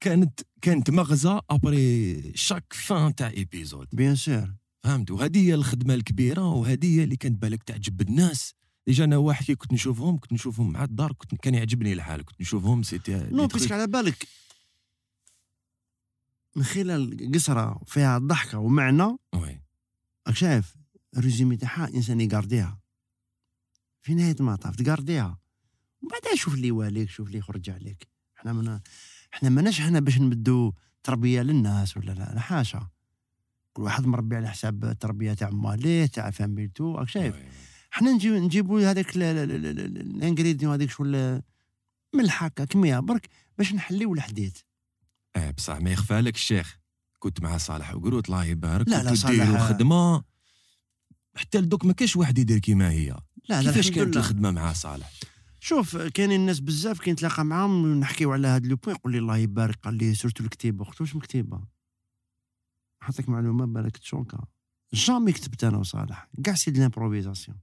كانت كانت مغزى après chaque fin تاع épisode bien sûr. فهمت؟ وهذه هي الخدمة الكبيرة وهذه هي اللي كانت بالك تعجب الناس. déjà أنا واحد كي كنت نشوفهم كنت نشوفهم مع الدار كنت كان يعجبني الحال كنت نشوفهم c'était nous parce que على بالك من خلال قصرة فيها ضحكة ومعنى oui. راك شايف ال résumé تاعها إنسان يقارديها. في نهاية المطاف تقارديها وبعدها شوف اللي واليك شوف اللي يخرج عليك. إحنا من إحنا ماناش هنا باش نمدو تربية للناس ولا لا حاشا كل واحد مربي على حساب التربية تاع ماليه تاع فاميلتو راك شايف. oui. إحنا نجيب نجيبوا هذاك ال- ال- ال- ال- ال ingrédient هذيك شغل ملح هكا كمية برك باش نحليو الحديد. آه بصح ما يخفى عليك الشيخ. كنت مع صالح وقروت الله يبارك لا، لا، صالح- خدمه حتى لدوك ما كاش واحد يدير كيما هي. لا لا كيفاش كانت. الخدمة مع صالح؟ شوف كاينين الناس بزاف كي نتلاقى معاهم ونحكيو على هذا le point يقول لي الله يبارك قال لي surtout الكتيبة. قلت واش مكتيبة؟ نعطيك معلومة بالك تشونكا. jamais كتبت أنا وصالح كاع c'est de l'improvisation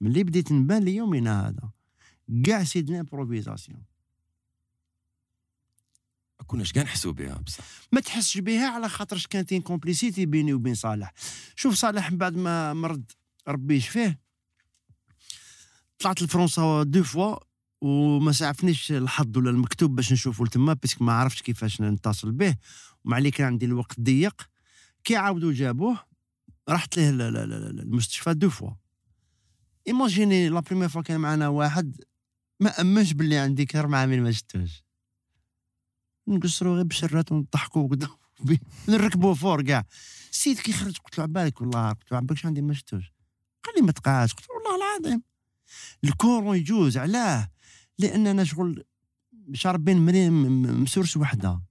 ملي بديت نبان لي يومنا هذا كاع c'est de l'improvisation كناش كاع نحسوا بها بصح. ما تحسش بها على خاطرش كانت complicité بيني وبين صالح. شوف صالح من بعد ما مرض ربي يشفيه طلعت لفرنسا deux fois وما سعفنيش الحظ ولا المكتوب باش نشوفه تما parce que ما عرفتش كيفاش نتصل به. ومع اللي كان عندي الوقت ضيق كي عاودوا جابوه رحت له ل- ل- ل- المستشفى دو فوا ايماجيني لا بريمير فوا كان معنا واحد ما أمنش باللي عندي كرم عامل ما شفتوش. نقصروا غير بشرات ونضحكوا وكذا. *laughs* نركبوا فور كاع. السيد كي خرج قلت له عبالك والله قلت له عبالك عندي؟ ما شفتوش. قال لي ما تقعدش. قلت له والله العظيم. الكورون يجوز علاه لأننا شغل شاربين مريم م- مسورس وحده.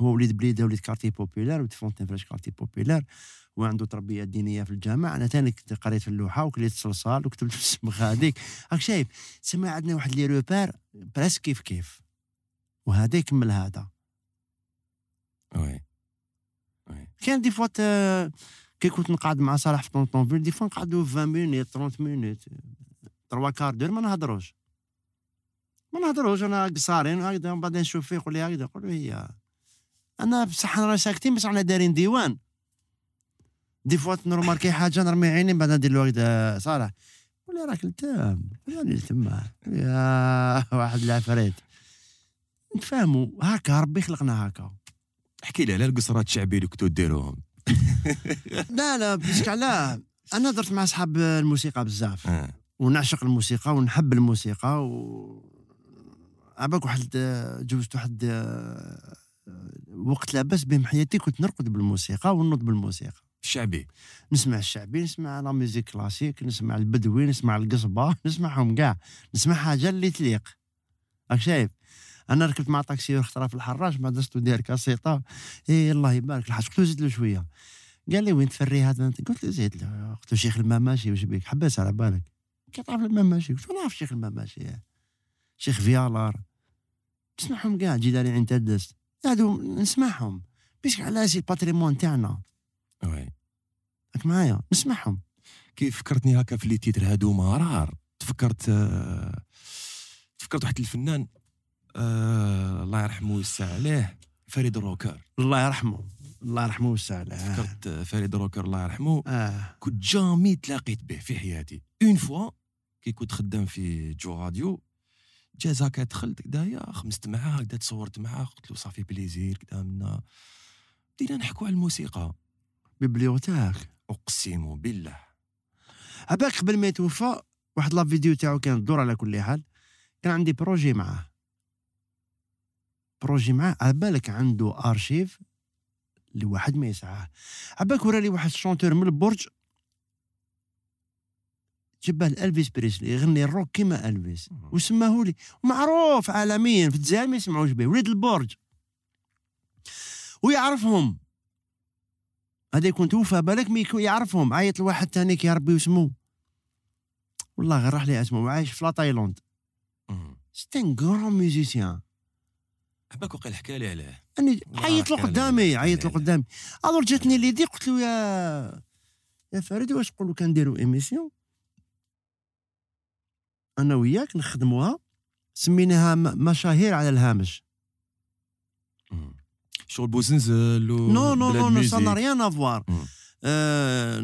هو وليد بليده وليد كارتي بوبيلار وليد فونتين فلاش كارتي بوبيلار وعنده تربية دينية في الجامع. أنا ثاني كنت قريت في اللوحة وكليت الصلصال وكتبت في السمخ هذيك. راك شايف تسمى عندنا واحد لي روبار بريس كيف كيف. وهذا يكمل هذا. وي. كان دي فوا كي كنت نقعد مع صلاح في طونطونفيل دي فوا نقعدوا 20 مينيت 30 مينيت تروا كار دور ما نهضروش. ما نهضروش أنا قصارين هكذا بعدين نشوف فيه يقول لي هكذا نقول هي. أنا بصح أنا ساكتين بس أنا دايرين ديوان. دي فوا نروماركي حاجة نرمي عيني بعد ندير له هكذا صالح. يقول لي راك التام راني تما يا واحد العفريت نتفاهموا هكا ربي خلقنا هكا احكي لي على القصرات الشعبيه اللي كنتو ديروهم *laughs* لا لا باسكو علاه أنا درت مع أصحاب الموسيقى بزاف. آه. ونعشق الموسيقى ونحب الموسيقى و عباك واحد جوزت واحد وقت لاباس بهم حياتي كنت نرقد بالموسيقى ونوض بالموسيقى. الشعبي نسمع الشعبي نسمع la musique classique نسمع البدوي نسمع القصبة نسمعهم كاع. نسمع حاجة اللي تليق. راك شايف؟ أنا ركبت مع طاكسي اخترى في الحراج ما دزتو داير كاسيطة. إيه الله يبارك الحاج. قلت له زيد له شوية. قال لي وين تفري هذا قلت له زيد له. قلت له شيخ المماشي وش بيك؟ حبس على بالك. كي تعرف المماشي. قلت له نعرف شيخ المماشي. شيخ فيالار. نسمعهم كاع جداري عين تدس هادو نسمعهم. بيسك على سي الباتريمون تاعنا. وي راك معايا. نسمعهم. كيف فكرتني هكا في لي تيتر هادو مرار. تفكرت آه، تفكرت واحد الفنان آه الله يرحمه ويوسع عليه. فريد الروكر. الله يرحمه. الله يرحمه ويوسع عليه. فكرت آه، فريد الروكر الله يرحمه. آه. كنت jamais تلاقيت به في حياتي. une fois كي كنت خدام في jeu radio جا هكا دخلت كدايا خمست معاه هكذا تصورت معاه قلت له صافي plaisir كدا منا بدينا نحكوا على الموسيقى. bibliothèque أقسم بالله. عباك قبل ما يتوفى واحد la vidéo تاعو كان تدور على كل حال كان عندي projet معاه. projet معاه على بالك عنده ارشيف اللي واحد ما يسعاه. عباك ورالي واحد ال chanteur من البرج. جبه Elvis Presley يغني الروك كيما Elvis. وسماه لي. معروف عالميا في الجزائر ما يسمعوش به وليد البرج. ويعرفهم. هذا يكون توفى بالك ما يكون يعرفهم. عيط لواحد تاني يا ربي واسمو والله غير راح لي اسمه. وعايش في لا تايلاند. سيت ان غران ميوزيسيان عباك وقيل حكى لي عليه أني عيط له قدامي عيط له قدامي الور جاتني ليدي قلت له يا يا فريد واش تقولوا كنديروا إيميسيون أنا وياك نخدموها سميناها مشاهير على الهامش. شغل بوزنزل و نو نو نو نو ميوزيك. سا ريان افوار. آه،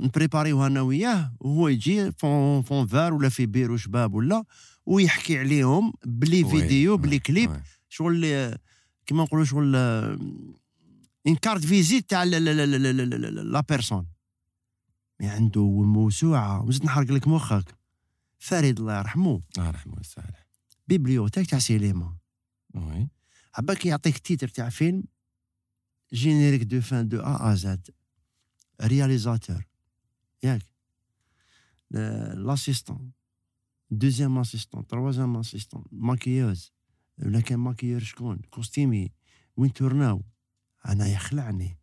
نبريباريوها أنا وياه وهو يجي فون فون فار ولا في بيرو شباب ولا ويحكي عليهم بلي فيديو بلي كليب. شغل كيما نقولوا شغل ان كارت فيزيت تاع لا- بيرسون يعني عنده موسوعة وزيد نحرق لك مخك. فريد الله يرحمه. الله يرحمه ويسعده بيبليوتيك تاع سينما وي. عباك يعطيك تيتر تاع فيلم جينيريك دو فان دو ا ا زاد رياليزاتور ياك. لاسيستون دوزيام اسيستون تروازيام اسيستون ماكيوز ولا كان ماكيور شكون كوستيمي وين تورناو؟ أنا يخلعني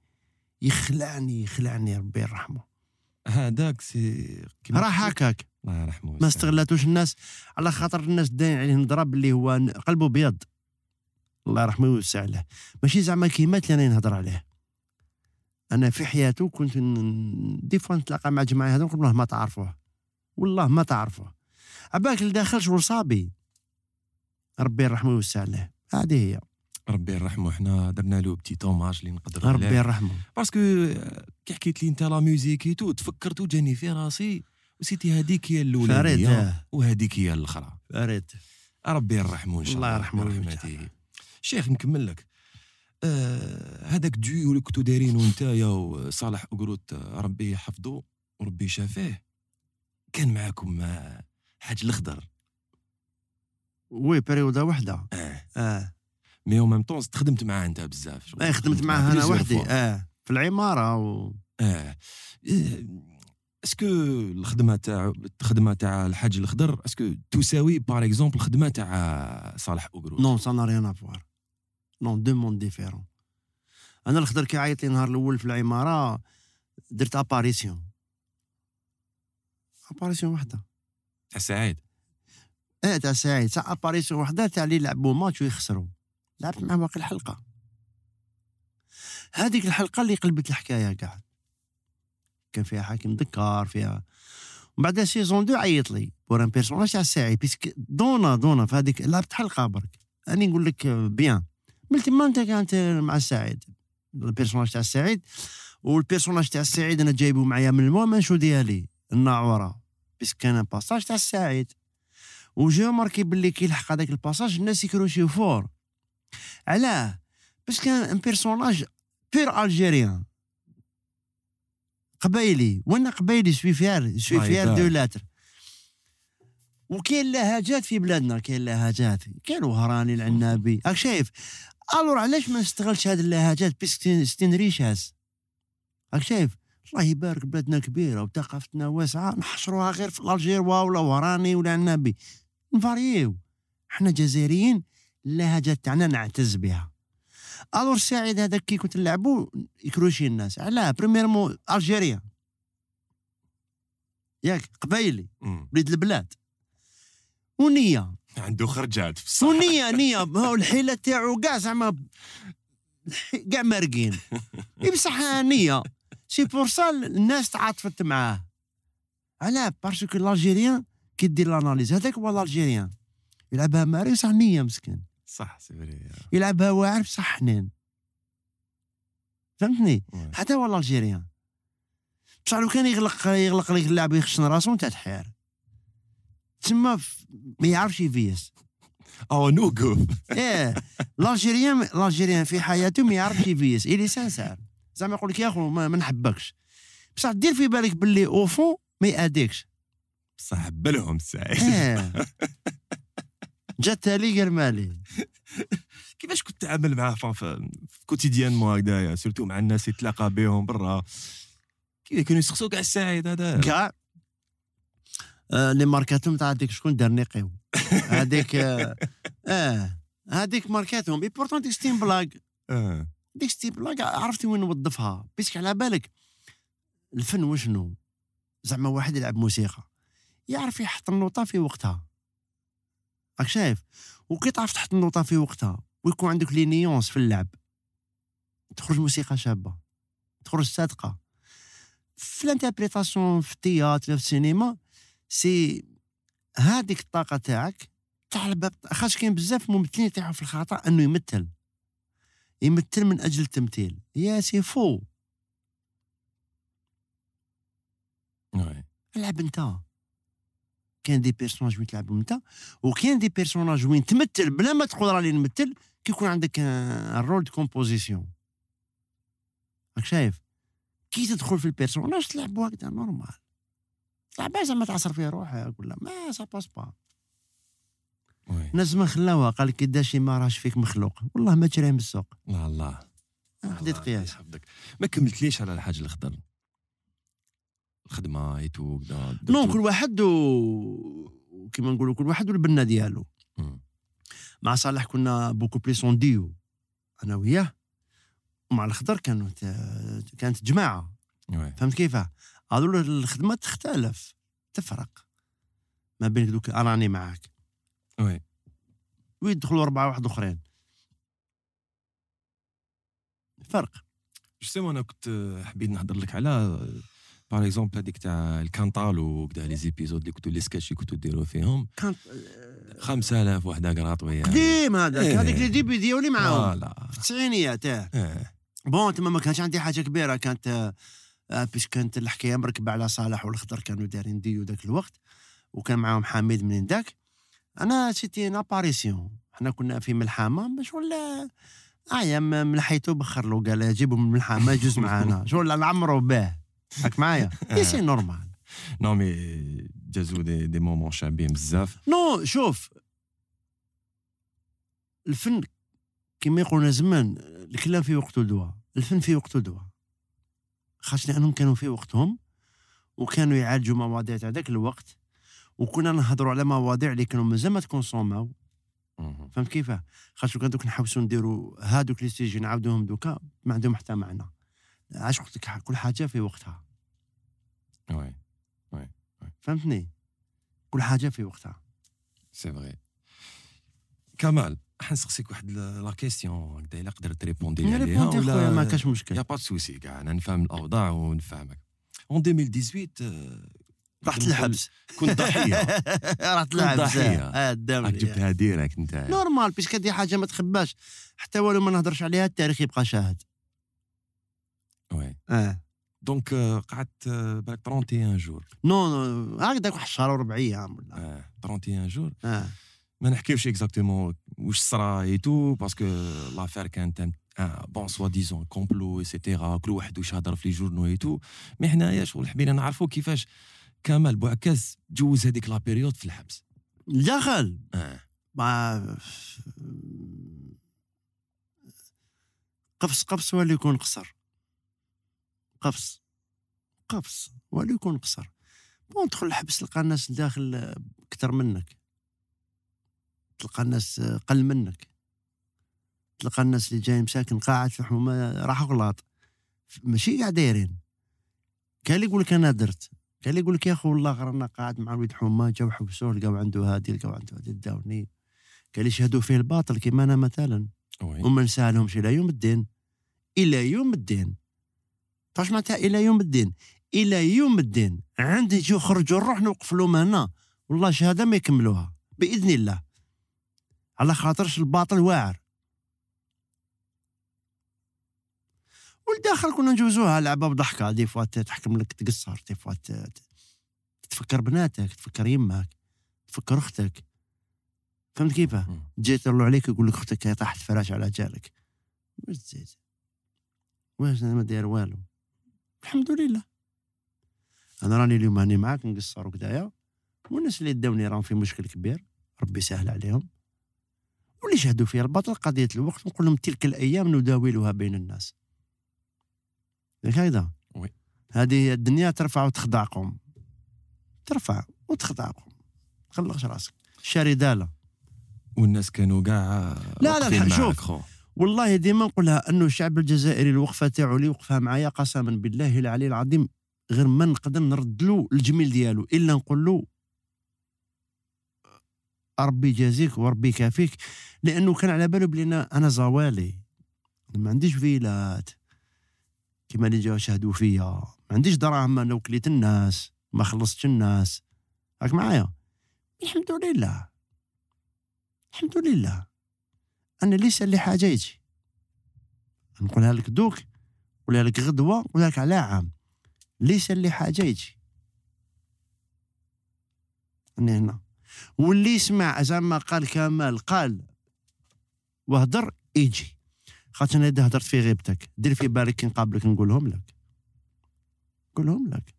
يخلعني يخلعني ربي يرحمه. هذاك سي راه هكاك. الله يرحمه ما. استغلاتوش الناس على خاطر الناس داين عليه نضرب اللي هو قلبه بيض. الله يرحمه ويوسع له. ماشي زعما كيمات اللي أنا نهضر عليه. أنا في حياته كنت دي فوا نتلاقى مع جماعة هذا نقول والله ما تعرفوه. والله ما تعرفوه. عباك اللي داخل شغل صابي ربي يرحمه ويوسع له هذه هي. ربي يرحمه. حنا درنا له بتي توماج اللي نقدروا ربي عليه يرحمه باسكو آه، كي حكيت لي أنت لا ميوزيك ايتو تفكرت وجاني في راسي وسيتي هذيك هي الأولانية آه، وهذيك هي الأخرى. فريد ربي يرحمه إن شاء الله الله. يرحمه برحمته. شيخ نكمل لك. آه هذاك ديو اللي كنتو دايرينو نتايا وصالح أقروت آه، ربي يحفظه وربي يشافيه. كان معاكم آه، حاج الأخضر. oui période وحده. آه. آه. مي أو ميم طون تخدمت معاه انت بزاف إيه خدمت معاه أنا وحدي. آه. في العمارة و... آه. est-ce que الخدمة تاع الخدمة تاع الحاج الاخضر est-ce que تساوي par exemple الخدمة تاع صالح أقروت non ça n'a rien à voir non deux mondes différents أنا الخضر كي عيط لي النهار الأول في العمارة درت apparition apparition وحدة. تاع سعيد آه تاع سعيد تاع apparition وحده تاع اللي يلعبوا ماتش ويخسروا لعبت معاه باقي الحلقة. هذيك الحلقة اللي قلبت الحكاية كاع كان فيها حكيم دكار فيها ومن بعد saison deux عيط لي. pour un personnage تاع سعيد puisque donc أنا donc أنا في هذيك لعبت حلقة برك. راني نقول لك bien قلت ما أنت كانت مع سعيد. ال personnage تاع سعيد وال personnage تاع سعيد أنا جايبه معايا من ال one man show ديالي؟ الناعورة. puisque كان un passage تاع سعيد و j'ai marqué باللي كي يلحق هذاك ال passage الناس يكروشيو fort. علاه باش كان un personnage pur algérien. قبايلي وأنا قبايلي suis fier suis fier de. l'être. وكاين لهجات في بلادنا كاين لهجات كاين وهراني العنابي. راك شايف alors علاش ما نستغلش هذه اللهجات puisque c'est une richesse؟ راك شايف الله يبارك بلادنا كبيرة وثقافتنا واسعة نحشروها غير في algérois ولا وهراني ولا عنابي. نفاريو حنا جزائريين اللهجات تاعنا نعتز بها. alors سعيد هذاك كي كنت نلعبو يكروشي الناس. علاه premièrement algérien ياك قبايلي. وليد البلاد. ونية. عنده خرجات في الصح ونية *laughs* نية. هو الحيلة تاعو كاع زعما كاع مارقين. *laughs* بصح نية. c'est pour ça الناس تعاطفت معاه. علاه parce que ال algérien كي دير l'analyse هذاك هو ال algérien. يلعبها ماري صح نية مسكين. صح c'est vrai يلعبها واعر بصح حنين. فهمتني؟ حتى هو ال algérien. بصح لو كان يغلق يغلق لك اللاعب يخشن راسو انت تحير. تسمى ف- ما يعرفش يفيس *laughs* أو نوقف. *laughs* إيه. ال algérien ال algérien في حياته ما يعرفش يفيس il est sincère زعما يقول لك يا أخو ما, ما نحبكش. بصح دير في بالك باللي au fond ما يأديكش. صح بلهم سعيد إيه. *laughs* جات لي قال مالي. *laughs* كيفاش كنت تعامل معاه quotidiennement هكذايا؟ surtout مع الناس اللي تلاقى بهم برا. كانوا يسقسوا كاع السعيد هذا. كاع. آه، لي ماركاتهم تاع هذيك شكون دار نقيو *laughs* هذيك آه آه، هذيك ماركاتهم. plus important ديك c'est une blague. ديك c'est une blague عرفتي وين نوظفها. puisque على بالك الفن وشنو؟ زعما واحد يلعب موسيقى. يعرف يحط النوطة في وقتها. راك شايف؟ وكي تعرف تحط النوطة في وقتها ويكون عندك les nuances في اللعب. تخرج موسيقى شابة تخرج صادقة. في ال interprétation في ال théâtre في السينما c'est هذيك الطاقة تاعك تاع خاطر كاين بزاف ممثلين يطيحوا في الخطا أنه يمثل. يمثل من أجل التمثيل. يا c'est faux. العب انت كاين des personnages وين تلعبهم انت وكاين دي personnages وين تمثل بلا ما تقول راني نمثل كي يكون عندك ال rôle de composition راك شايف؟ كي تدخل في ال personnage تلعب هكذا normal تلعب زعما تعصر فيه روحك ولا ما سا باس با وي. ناس ما خلاوها قال لك داشي ما راهش فيك مخلوق. والله ما تشريه من السوق الله الله حديت قياس يحفظك. ما كملتليش على الحاج الأخضر. الخدمة ايتو كدا نون كل واحد و كيما نقولوا كل واحد والبنة ديالو. مع صالح كنا بوكو بلي سون ديو أنا وياه. ومع الخضر كانت كانت جماعة. فهمت كيفاه؟ هذول الخدمة تختلف تفرق. ما بين دوك راني معاك. oui. ويدخلوا أربعة واحد آخرين. فرق. justement أنا كنت حبيت نهضر لك على par exemple هذيك تاع الكانطال وكدا les épisodes اللي كنتو les sketchs اللي كنتو ديروا فيهم كانت 5000 وحده قراطويه قديم هذاك. هذيك les débuts ديالي معاهم في التسعينيات آه. بون تما ما كانش عندي حاجة كبيره كانت بيش كانت الحكاية مركبه على صالح والخضر كانوا دايرين ديو ذاك الوقت وكان معاهم حميد من ذاك أنا سيتي ان اباريسيون حنا كنا في ملحمه باش ولا ايا م- ملحيتو بخر له قال جيبوا من الملحمه يجوز معانا شغل نعمروا به راك معايا اي سي نورمال نو مي جازو دي دي مومون شابين بزاف نو شوف الفن كما يقولون زمان الكلام في وقته دواء الفن في وقته دواء خاصة لأنهم كانوا في وقتهم وكانوا يعالجوا مواضيع تاع ذاك الوقت وكنا نهضروا على مواضيع اللي كانوا مازال ما تكونسوماو. فهمت كيفاه خاطر كان دوك نحوسوا نديروا هادوك اللي تيجي نعاودوهم دوكا ما عندهم حتى معنى عاش وقتك كل حاجة في وقتها. وي فهمتني؟ كل حاجة في وقتها. c'est vrai كمال حنسقسيك واحد la question هكذا إلا قدرت ت répondi لي عليها répondi خويا ما ولا كاش مشكل. y a pas souci كاع أنا نفهم الأوضاع ونفهمك. en 2018 آه، رحت نقول الحبس كنت ضحية. *laughs* رحت الحبس. آه الدم. راك جبتها directe أنت. normal puisque هذه حاجة ما تخباش. حتى ولو ما نهضرش عليها التاريخ يبقى شاهد. oui آه. donc آه، قعدت آه، بالك 31 jours non non هكذاك واحد الشهر وربع أيام ولا. آه، 31 jours آه. ما نحكيوش exactement واش صرا et tout parce que l'affaire كانت bon soi-disant complot et cetera كل واحد واش هضر في les journaux et tout mais حنايا شغل حبينا نعرفوا كيفاش كمال بوعكاز جوز هذيك la période في الحبس. دخل آه. ما قفص قفص ولا يكون قصر. قفص. قفص. ولا يكون قصر. بون تدخل الحبس تلقى الناس داخل أكثر منك. تلقى الناس قل منك. تلقى الناس اللي جاي مساكن قاعد في حومه راح غلاط ماشي قاعد دايرين. كان اللي يقول لك أنا درت. كان اللي يقول لك يا اخو والله غرنا قاعد مع وليد حومه جاو حبسوه لقاو عنده هادي لقاو عنده هادي داوني. قال يشهدوا فيه الباطل؟ كما أنا مثلا. وما نسالهمش إلى يوم الدين. إلى يوم الدين. واش معناتها إلى يوم الدين. إلى يوم الدين. عندي يجوا يخرجوا نروح نوقف لهم هنا والله شهادة ما يكملوها. بإذن الله. على خاطرش الباطل واعر. والداخل كنا نجوزوها. لعبة وضحكه دي فوا تحكم لك تقصر. دي فوا تفكر بناتك. تفكر يمك. تفكر أختك. فهمت كيفاه؟ مم. جيت يطلعوا عليك يقول لك أختك هي طاحت فراش على جالك واش تزيد واش أنا ما داير والو؟ الحمد لله. أنا راني اليوم هاني معاك نقصر وكدايا والناس اللي داوني راهم في مشكل كبير ربي يسهل عليهم. واللي شهدوا فيها الباطل قضية الوقت نقول لهم تلك الأيام نداولها بين الناس. هكذا وي. هذه الدنيا ترفع وتخضعكم. ترفع وتخضعكم. تخلقش راسك. شارداله والناس كانوا كاع لا، لا، شوف. والله ديما نقولها أنه الشعب الجزائري الوقفة تاعو اللي وقفها معايا قسما بالله العلي العظيم غير ما نقدر نرد له الجميل ديالو إلا نقول له ربي يجازيك وربي يكافيك. لأنه كان على باله بلي أنا زوالي. ما عنديش فيلات. كيما اللي جاو شهدوا فيا. ما عنديش دراهم أنا وكليت الناس. ما خلصتش الناس. راك معايا؟ الحمد لله. الحمد لله. أنا ليس لي حاجة يجي؟ نقولها لك دوك نقولها لك غدوة نقولها لك على عام. ليس لي حاجة يجي؟ أنا هنا. واللي يسمع زعما قال كمال قال وهدر يجي. خاطر أنا إذا هدرت في غيبتك دير في بالك كي نقابلك نقولهم لك. نقولهم لك.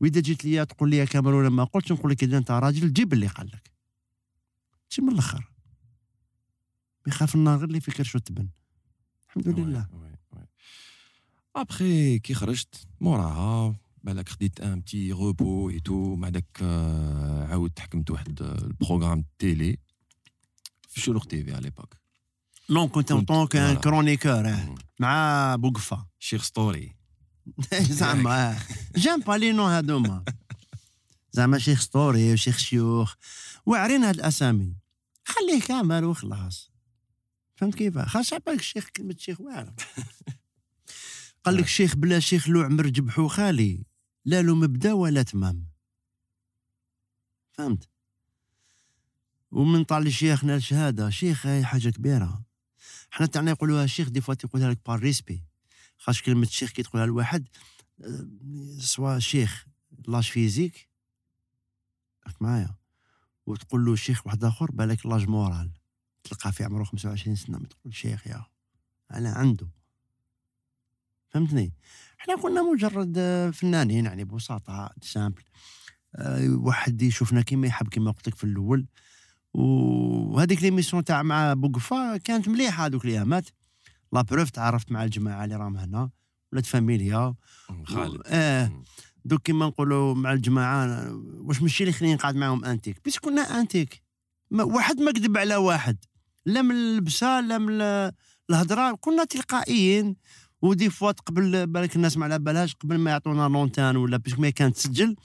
وإذا جيت ليا تقول لي يا كمال ولا ما قلتش نقول لك إذا أنت راجل جيب اللي قال لك. تجي من الأخر. بيخاف النار غير اللي في كرشو تبن الحمد لله. ابخي كي خرجت موراها بالك خديت un petit repos et tout مع داك آه، عاود تحكمت واحد ال programme télé في شروق تي في على l'époque non كنت en tant que voilà. chroniqueur مع بوقفه شيخ ستوري زعما. j'aime pas les noms هادوما زعما شيخ ستوري وشيخ شيوخ واعرين هاد الاسامي خليه كامل وخلاص فهمت كيف خاص بالك الشيخ كلمة شيخ واعرة. *laughs* قال لك شيخ بلا شيخ لو عمر جبحو خالي لا له مبدأ ولا تمام. فهمت؟ ومن طال شيخنا الشهادة شيخ هاي حاجة كبيرة. حنا تاعنا يقولوها شيخ دي فوا تقولها لك بار ريسبي. خاطش كلمة شيخ كي تقولها لواحد آه، سوا شيخ لاج فيزيك راك معايا. وتقول له شيخ واحد آخر بالك لاج مورال. تلقى في عمره 25 سنة ما تقول شيخ يا أنا عنده. فهمتني؟ إحنا كنا مجرد فنانين يعني ببساطة simple آه، واحد يشوفنا كيما يحب كيما قلت لك في الأول. وهذيك l'émission تاع مع بوقفا كانت مليحة هذوك الأيامات. la preuve تعرفت مع الجماعة اللي راهم هنا. ولاد فاميليا. خالد. آه. دوك كيما نقولوا مع الجماعة واش ماشي اللي خليني نقعد معاهم انتيك بس كنا انتيك ما واحد ما كذب على واحد. لا من اللبسه لا من ال- الهضرة كنا تلقائيين. ودي فوا قبل بالك الناس ما على بالهاش قبل ما يعطونا لونتان ولا بيسك ما كانت تسجل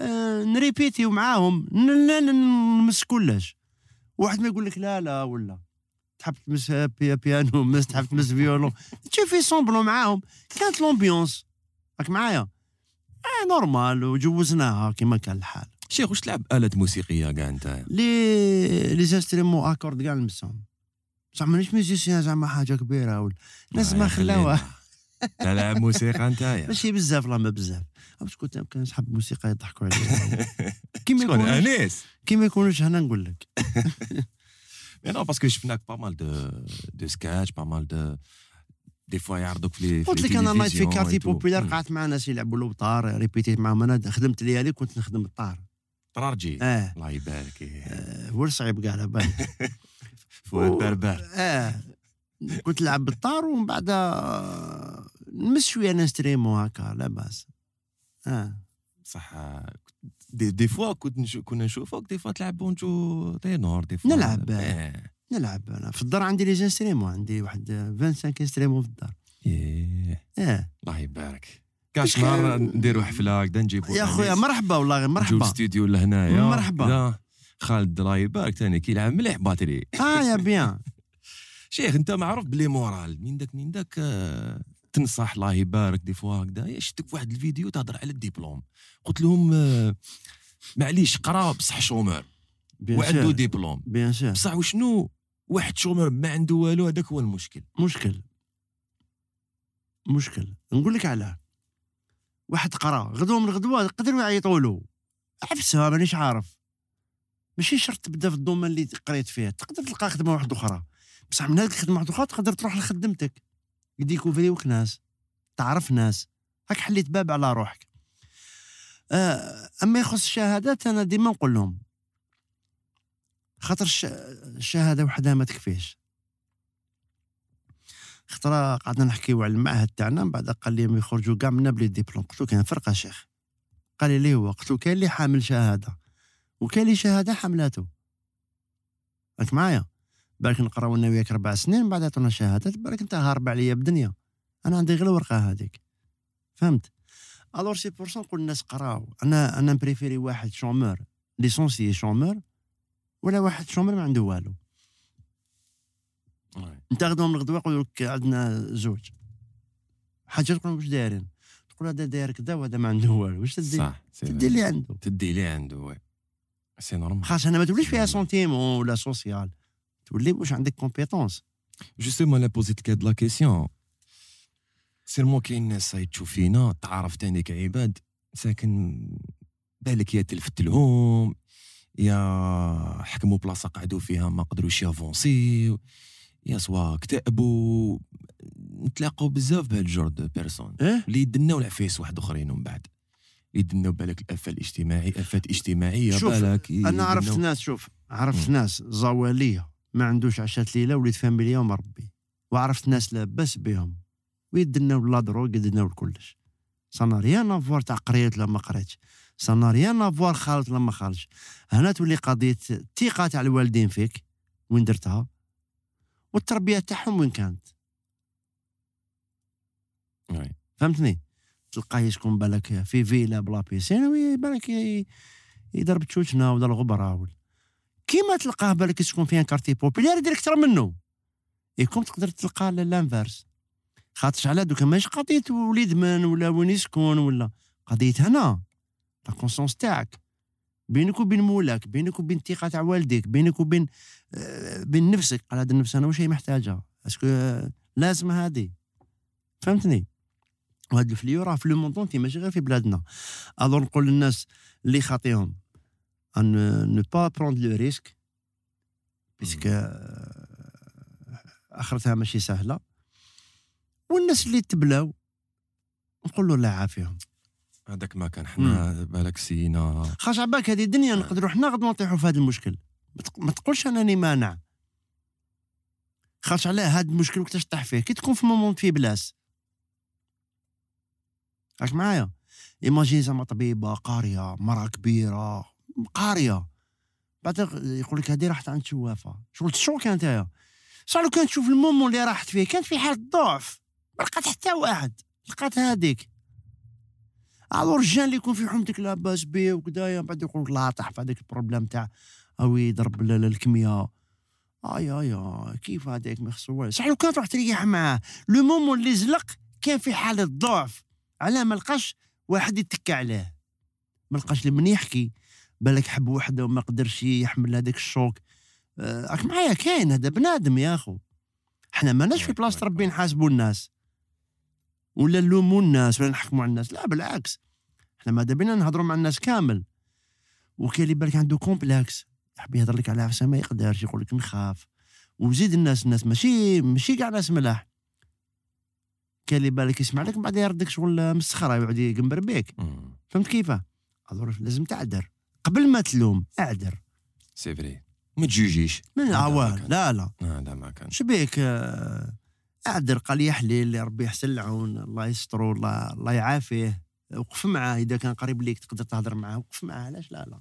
آه نريبيتيو معاهم. نمس كلش. واحد ما يقول لك لا لا ولا. تحب تمس بي- بيانو مس تحب تمس فيولون تشوف في سومبلون معاهم. كانت l'ambiance راك معايا؟ آه normal وجوزناها كما كان الحال. شيخ واش تلعب آلة موسيقية كاع أنت؟ les les instruments à cordes كاع نلمسهم بصح مانيش musicien زعما حاجة كبيرة ولا الناس ما خلاوها. تلعب موسيقى أنت *laughs* ماشي بزاف لا ما بزاف. باش كنت كان نسحب الموسيقى يضحكوا عليا. *laughs* كيما يكونوش. أنيس. كيما يكونوش هنا نقول لك. *laughs* Non, parce que شفناك pas mal de de sketchs pas mal de des fois يعرضوك في قلت لك أنا نايت في quartier populaire قعدت مع ناس يلعبوا لوطار répéti ت معاهم أنا خدمت ليالي كنت نخدم الطار. طرارجي آه الله يبارك. آه، هو صعيب كاع على بالك *laughs* فؤاد بربر. آه كنت نلعب بالطار ومن بعد آه، نمس شوية instruments هكا لا بأس. آه صح. دي, des fois كنت كنا نشوفوك دي فوا تلعب banjo ténor des fois. نلعب. إيه. نلعب. أنا في الدار عندي les instruments عندي واحد 25 instruments في الدار. إيه. آه الله يبارك. كاش نهار نديروا حفله هكذا نجيبوا يا خويا. مرحبا والله غير مرحبا. الاستوديو لهنايا. مرحبا. لا. خالد الله يبارك ثاني كيلعب مليح batterie. آه يا bien. *laughs* شيخ أنت معروف بلي moral من داك من داك آه، تنصح الله يبارك des fois هكذا؟ يا شفتك في واحد الفيديو تهضر على الدبلوم. قلت لهم آه، معليش قرا بصح chômeur bien وعنده دبلوم. bien sûr بصح وشنو؟ واحد chômeur ما عنده والو هذاك هو المشكل. مشكل. مشكل. نقول لك علاه. واحد قرا غدوة من الغدوه يقدروا يعيطوا له عفسها مانيش عارف. ماشي شرط تبدا في ال domaine اللي قريت فيه تقدر تلقى خدمة واحدة أخرى. بصح من هذيك الخدمة واحدة أخرى تقدر تروح لخدمتك. ي découvri وك ناس تعرف ناس. هاك حليت باب على روحك. آه أما يخص الشهادات أنا ديما نقول لهم خاطر الش- الشهادة وحدها ما تكفيش خطرة قعدنا نحكيو على المعهد تاعنا من بعد قال لي يخرجوا كاع منا بلي ديبلوم. قلت له كاين فرق يا شيخ. قال لي ليه هو؟ قلت له كاين اللي حامل شهادة. وكاين اللي شهادة حملاته راك معايا؟ بالك نقراو أنا وياك أربع سنين من بعد عطونا شهادة. بالك انت هارب عليا بدنيا أنا عندي غير الورقة هذيك. فهمت؟ alors c'est pour نقول الناس قراو. أنا أنا préfère واحد chômeur licencié chômeur ولا واحد chômeur ما عنده والو. من الغدوة يقول لك عندنا زوج. حاجة تقول واش دايرين؟ تقول هذا داير كذا وهذا ما عنده والو. واش تدي؟ صح تدي اللي عنده. تدي اللي عنده oui. c'est normal خاص أنا ما توليش فيها sentiment ولا social تولي واش عندك كومبيتونس جوستومون لا بوزيتك هاد لا كيسيون سيرمون كاين ناس تشوف فينا تعرف تاني كعباد ساكن بالك يا تلفت لهم يا حكموا بلاصه قعدوا فيها ما قدروش يافونسي يا سوا اكتئبوا نتلاقوا بزاف بهاد الجور دو بيرسون. إيه؟ اللي يدناو العفايس واحد اخرين ومن بعد. يدناو بالك الافه الاجتماعي افات اجتماعية شوف، بالك أنا عرفت ناس شوف عرفت مم. ناس زوالية ما عندوش عشات ليلة وليد فاميليا ومربي وعرفت ناس لاباس بهم. ويدناو la drogue يدناو كلش ça n'a rien à voir تاع قريت ولا ما قريتش. ça n'a rien à voir خالط ولا ما خالطش هنا تولي قضية الثقه تاع الوالدين فيك وين درتها؟ والتربية تاعهم وين كانت. فهمتني؟ تلقاه يسكن بالك في فيلا ب la piscine ويبالك ي- يضرب تشوشنا ولا الغبره كيما تلقاه بالك يسكن فيها quartier populaire يدير أكثر منه. يكون تقدر تلقى l'inverse. خاطرش على دوكا ماشي قضية وليد من ولا وين يسكن ولا. قضية هنا. la conscience تاعك. بينك وبين مولاك بينك وبين الثقه تاع والديك بينك وبين آه، بين نفسك. قال هذا النفس أنا واش هي محتاجة. est-ce que آه، لازم هذه فهمتني؟ وهاد ال fléau راه في le monde entier ماشي غير في بلادنا. alors نقول للناس اللي خاطيهم on ne va pas prendre le risque puisque آخرتها ماشي سهلة. والناس اللي تبلاو نقول له الله يعافيهم. هذاك ما كان حنا بالك سينا. خاش عباك هذه الدنيا نقدروا حنا غد نطيحوا في هذا المشكل. ما تق- ما تقولش أنني مانع. خاطش علاه هذا المشكل وقتاش طيح فيه؟ كي تكون في moment faiblesse. راك معايا؟ imagine زعما طبيبة قارية مرأة كبيرة قارية. بعد يقول لك هذه راحت عند شوافة. شغل ال choc أنت صح لو كانت تشوف ال moment اللي راحت فيه كانت في حالة ضعف. ما لقات حتى واحد. لقات هذيك. alors الرجال اللي يكون في حومتك لاباس بيه وكدايا بعد يقول لك لا طاح في هذاك ال problème تاع أو يضرب ال- ال- الكمية. آي آي آي كيف هذاك ما خصو والو صح لو كان تروح تريح معاه le moment اللي زلق كان في حالة ضعف علاه ما لقاش واحد يتكى عليه. ما لقاش لمن يحكي بالك حب وحده وما قدرش يحمل هذاك ال choc. آه، راك معايا كاين هذا بنادم يا أخو. إحنا ماناش في بلاصة ربي نحاسبوا الناس. ولا نلوموا الناس ولا نحكموا على الناس. لا بالعكس. إحنا ماذا بينا نهضروا مع الناس كامل. وكاين اللي بالك عنده complexe يحب يهضر لك على عفسه ما يقدرش يقول لك نخاف. وزيد الناس الناس ماشي ماشي كاع ناس ملاح. كاين اللي بالك يسمع لك بعد يردك شغل مسخرة يقعد يقنبر بيك. فهمت كيفاه alors لازم تعذر. قبل ما تلوم اعذر. c'est vrai. ما تجوجيش. لا لا. هذا ما كان. شبيك آه، اعذر قال يا حليل ربي يحسن العون الله يسترو الله, الله يعافيه. وقف معاه إذا كان قريب ليك تقدر تهضر معاه وقف معاه علاش لا لا.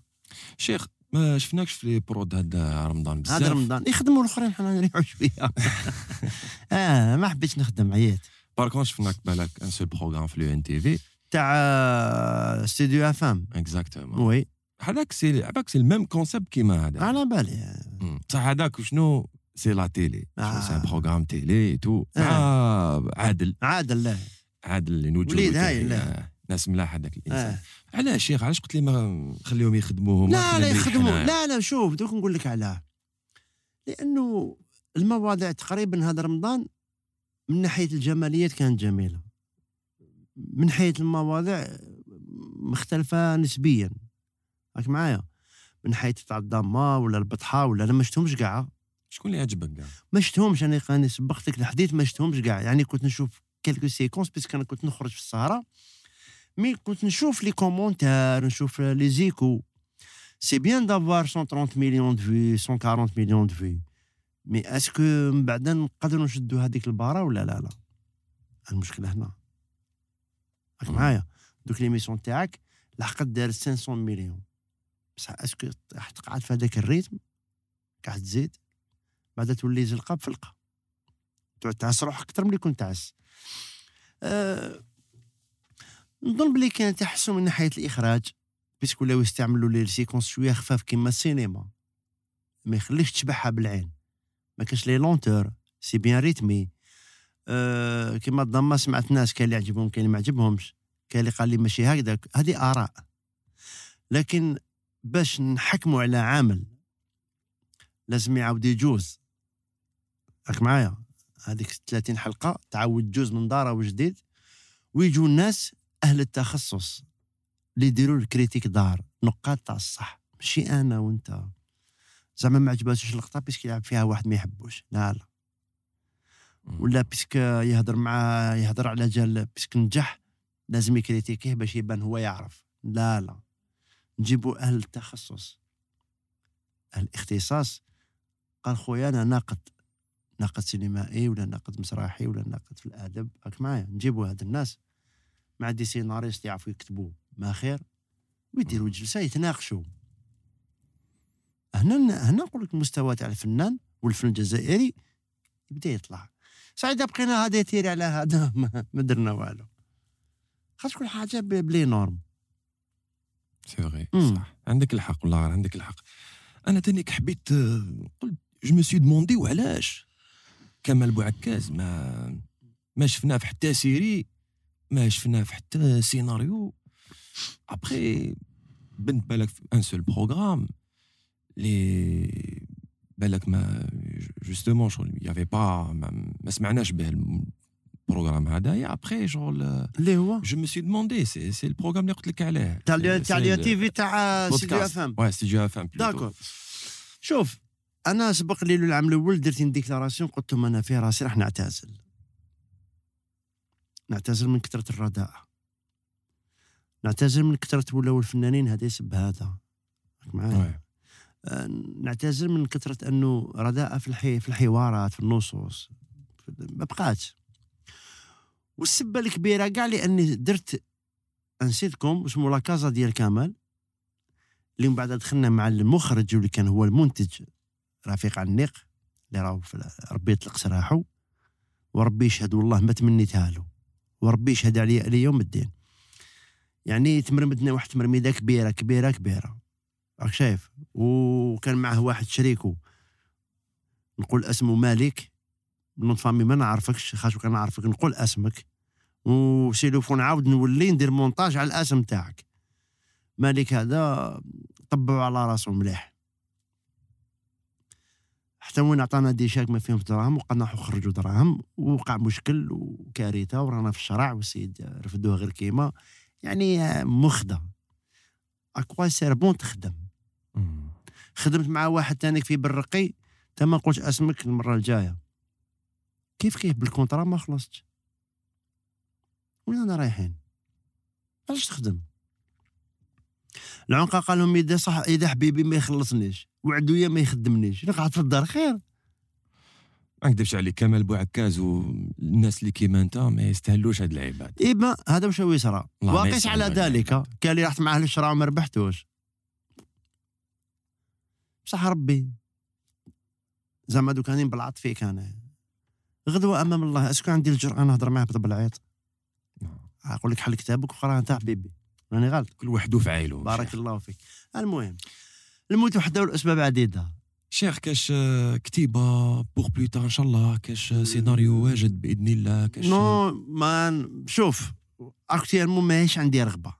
شيخ ما شفناكش في les prods هذا رمضان بزاف؟ هذا رمضان يخدموا الأخرين حنا نريحوا شوية. *laughs* آه ما حبيتش نخدم عييت. par contre شفناك بالك un seul programme في l'ENTV تاع آه، Studio FM exactement oui. هذاك c'est هذاك c'est ال même concept كيما هذا. على بالي. بصح هذاك شنو؟ c'est la télé آه. c'est un programme télé tout آه. عادل عادل لا عادل اللي نوجه وليد هاي، لا. ناس ملاح هذاك الإنسان. آه. علاش شيخ علاش قلت لي ما خليهم يخدموهم؟ لا لا يخدموا. لا لا شوف دوك نقول لك علاه. لأنه المواضيع تقريبا هذا رمضان من ناحية الجماليات كانت جميلة. من ناحية المواضيع مختلفة نسبيا. راك معايا؟ من ناحية تاع الضامه ولا البطحة ولا أنا ما شفتهمش كاع شكون اللي عجبك كاع؟ ما شفتهمش أنا راني سبقتك الحديث ما شفتهمش كاع. يعني كنت نشوف quelques séquences puisque أنا كنت نخرج في السهره mais كنت نشوف les commentaires نشوف les échos. c'est bien d'avoir 130 مليون de vues 140 مليون de vues mais est-ce que من بعد نقدروا نشدوا هذيك ال barre ولا لا لا؟ المشكلة هنا. راك. معايا؟ donc l'émission تاعك لحقت دارت 500 مليون بصح est-ce que راح تقعد في هذاك ال rythme قاعد تزيد. بعد تولي زلقه بفلقه تعس روحك أكثر من اللي كنت تعس. أه نظن بلي كان تحسن من ناحية الإخراج puisque ولاو يستعملوا les séquences شوية خفاف كيما السينما. ما يخليش تشبعها بالعين. ما كاش les lenteurs c'est bien rythmé. أه كيما الضمة سمعت ناس كاين اللي عجبهم كاين اللي ما عجبهمش. كاين اللي قال لي ماشي هكذا هذه آراء. لكن باش نحكموا على عامل لازم يعاود يجوز. راك معايا هذيك 30 حلقة تعاود جوز من دارة وجديد ويجوا الناس أهل التخصص اللي يديروا ال critique دار نقاط تاع الصح. ماشي أنا وأنت. زعما ما عجباتوش اللقطة puisque يلعب فيها واحد ما يحبوش. لا لا. ولا puisque يهضر مع يهضر على جال puisque نجح لازم يكريتيكيه باش يبان هو يعرف. لا لا. نجيبوا أهل التخصص. أهل الاختصاص. قال خويا أنا ناقد. ناقد سينمائي ولا ناقد مسرحي ولا ناقد في الأدب. راك معايا نجيبوا هاد الناس. مع des scénaristes يعرفوا يكتبوا ما خير. ويديروا جلسة يتناقشوا هنا هنا نقول لك المستوى تاع الفنان والفن الجزائري يبدا يطلع. سعيد بقينا هذا يتيري على هذا. *laughs* ما درنا والو. خاطر كل حاجة ب les normes. c'est vrai. صح عندك الحق والله عندك الحق. أنا تانيك حبيت قلت je me suis demandé وعلاش؟ كمال بوعكاز ما ما شفناه في حتى série ما شفناه في حتى سيناريو. ابخي بنت بالك في un seul programme لي بالك ما justement شغل يافي با ما, ما سمعناش به ال programme هذايا après شغل اللي هو؟ je me suis demandé c'est c'est ال programme اللي قلت لك عليه. تاع ال- تاع سي اليا ال- TV تاع c'est des podcasts. FM Ouais, c'est du FM plutôt. d'accord شوف أنا سبق لي العام الأول درت déclaration قلت لهم أنا في راسي راح نعتزل. نعتزل من كثرة الرداء. نعتزل من كثرة ولاو الفنانين هذا يسب هذا. معايا. آه، نعتزل من كثرة أنه رداء في الحي في الحوارات في النصوص. ما بقاتش. والسبة الكبيرة كاع لاني درت نسيتكم اسمه لا كازا ديال كمال اللي من بعد دخلنا مع المخرج واللي كان هو المنتج. رفيق عنيق اللي راهو ربي يطلق سراحه وربي يشهد والله ما تمنيتها له وربي يشهد علي إلى يوم الدين. يعني تمرمدنا واحد تمرميدة كبيرة كبيرة كبيرة. راك شايف؟ وكان معه واحد شريكه نقول اسمه مالك. من فامي ما نعرفكش خاطر كان نعرفك نقول اسمك. وسيلوفو نعاود نولي ندير مونتاج على الاسم تاعك. مالك هذا طبعوا على راسه مليح. حتى وين عطانا دي شاك ما فيهمش دراهم وقعدنا نخرجوا دراهم ووقع مشكل وكارثة ورانا في الشرع والسيد رفدوه غير كيما. يعني مخدة. أكوا سير بون تخدم. خدمت مع واحد تاني في بالرقي تا ما قلتش اسمك المرة الجاية. كيف كيف بالكونترا ما خلصتش. وين أنا رايحين؟ علاش تخدم؟ العنقة قال لهم اذا صح اذا حبيبي ما يخلصنيش وعدويا ما يخدمنيش. أنا قعدت في الدار خير. ما نكذبش عليك كمال بوعكاز والناس اللي كيما أنت ما يستاهلوش هاد العباد. إيبا هذا واش هو يصرى وقيس على. ذلك. كان اللي رحت معاه للشراء وما ربحتوش. بصح ربي زعما دوك راني نبلعط فيك أنا. غدوة أمام الله. أسكو عندي الجرأة نهضر معاه بالعيط أقول لك حل كتابك وقرا أنت حبيبي. راني غلط. كل واحد في عائله بارك الله فيك. المهم الموت وحده والأسباب عديدة. شيخ كاش كتيبة بوغ بلوتا ان شاء الله كاش سيناريو واجد بإذن الله. كاش نو ما شوف اكتيرمون ماهيش عندي رغبة.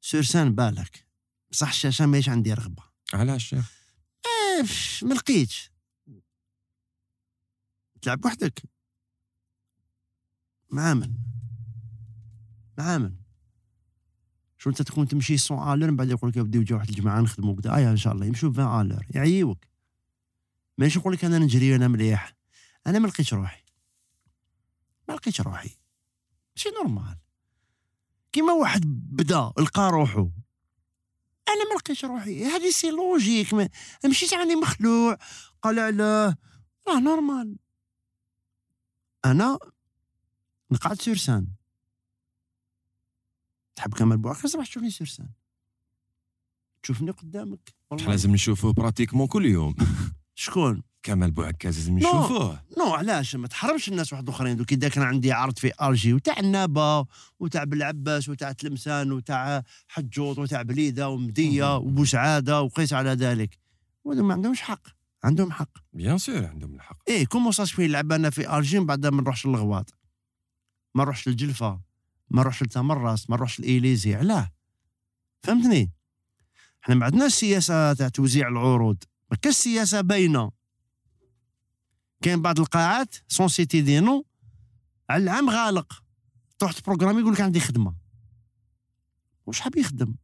سورسان بالك. بصح الشاشة ماهيش عندي رغبة. علاش شيخ؟ إيه، ما لقيتش. تلعب وحدك. مع من من شو أنت تكون تمشي 100 الر من بعد يقول لك بدي واحد الجماعة نخدموا كذا آه إن شاء الله يمشوا 20 الر يعيوك. ماشي نقول لك أنا نجري أنا مليح. أنا ما لقيتش روحي. ما لقيتش روحي. ماشي normal. كيما واحد بدا لقى روحو. أنا ما لقيتش روحي. هذه c'est logique. ما مشيت عندي مخلوع. قال علاه. راه normal. أنا نقعد sur scène تحب كمال بوعكاز راح تشوفني sur scène تشوفني قدامك. والله لازم نشوفوه pratiquement كل يوم. *laughs* شكون؟ كمال بوعكاز لازم. نشوفوه non علاش؟ ما تحرمش الناس واحد آخرين. دوك إذا كان عندي عرض في Alger وتاع عنابة وتاع بلعباس وتاع تلمسان وتاع حجوط وتاع بليدة ومدية. وبوسعاده وقيس على ذلك. وهذو ما عندهمش حق. عندهم حق. bien sûr عندهم الحق. إيه comment ça في لعب أنا في الجي من بعد ما نروحش للغواط. ما نروحش للجلفة. ما نروحش لتمنراست ما نروحش لإليزي علاه فهمتني؟ إحنا ما عندناش سياسة تاع توزيع العروض. ما كاش سياسة باينة. كاين بعض القاعات سون سيتي دي نو على العام غالق. تروح ت programmer يقول لك عندي خدمة. واش حاب يخدم؟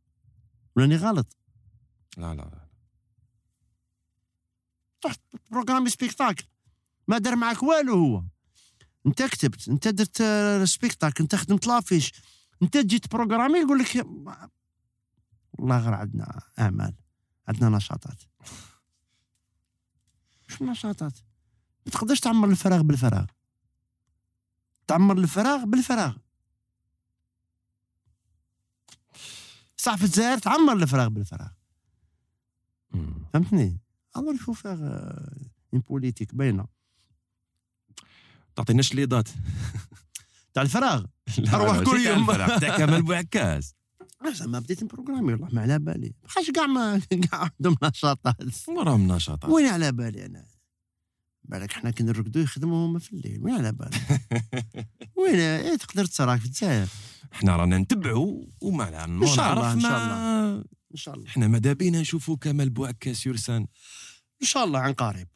ولاني غلط؟ لا لا لا تروح programmer spectacle. ما دار معك والو هو. انت كتبت انت درت سبيكتاكل انت خدمت لافيش انت جيت بروغرامي يقول لك والله غير عندنا أعمال عندنا نشاطات. شو نشاطات ما تقدرش تعمر الفراغ بالفراغ. تعمر الفراغ بالفراغ. صح في الجزائر تعمر الفراغ بالفراغ. فهمتني؟ faire euh, une politique باينه تعطيناش les dates *laughs* تاع الفراغ. لا، كل يوم. تاع كمال بوعكاز. *laughs* زعما بديت ن programmer والله ما على بالي. بقاش كاع ما *laughs* كاع عندهم نشاطات. وراهم نشاطات. وين على بالي أنا؟ بالك حنا كي نرقدوا يخدموا هما في الليل وين على بالي؟ وين؟ إيه تقدر تراك في الجزائر. إحنا رانا نتبعوا وما إن شاء الله، إن شاء ما إن شاء الله. إحنا ماذا بينا نشوفوا كمال بوعكا sur scène إن شاء الله عن قريب.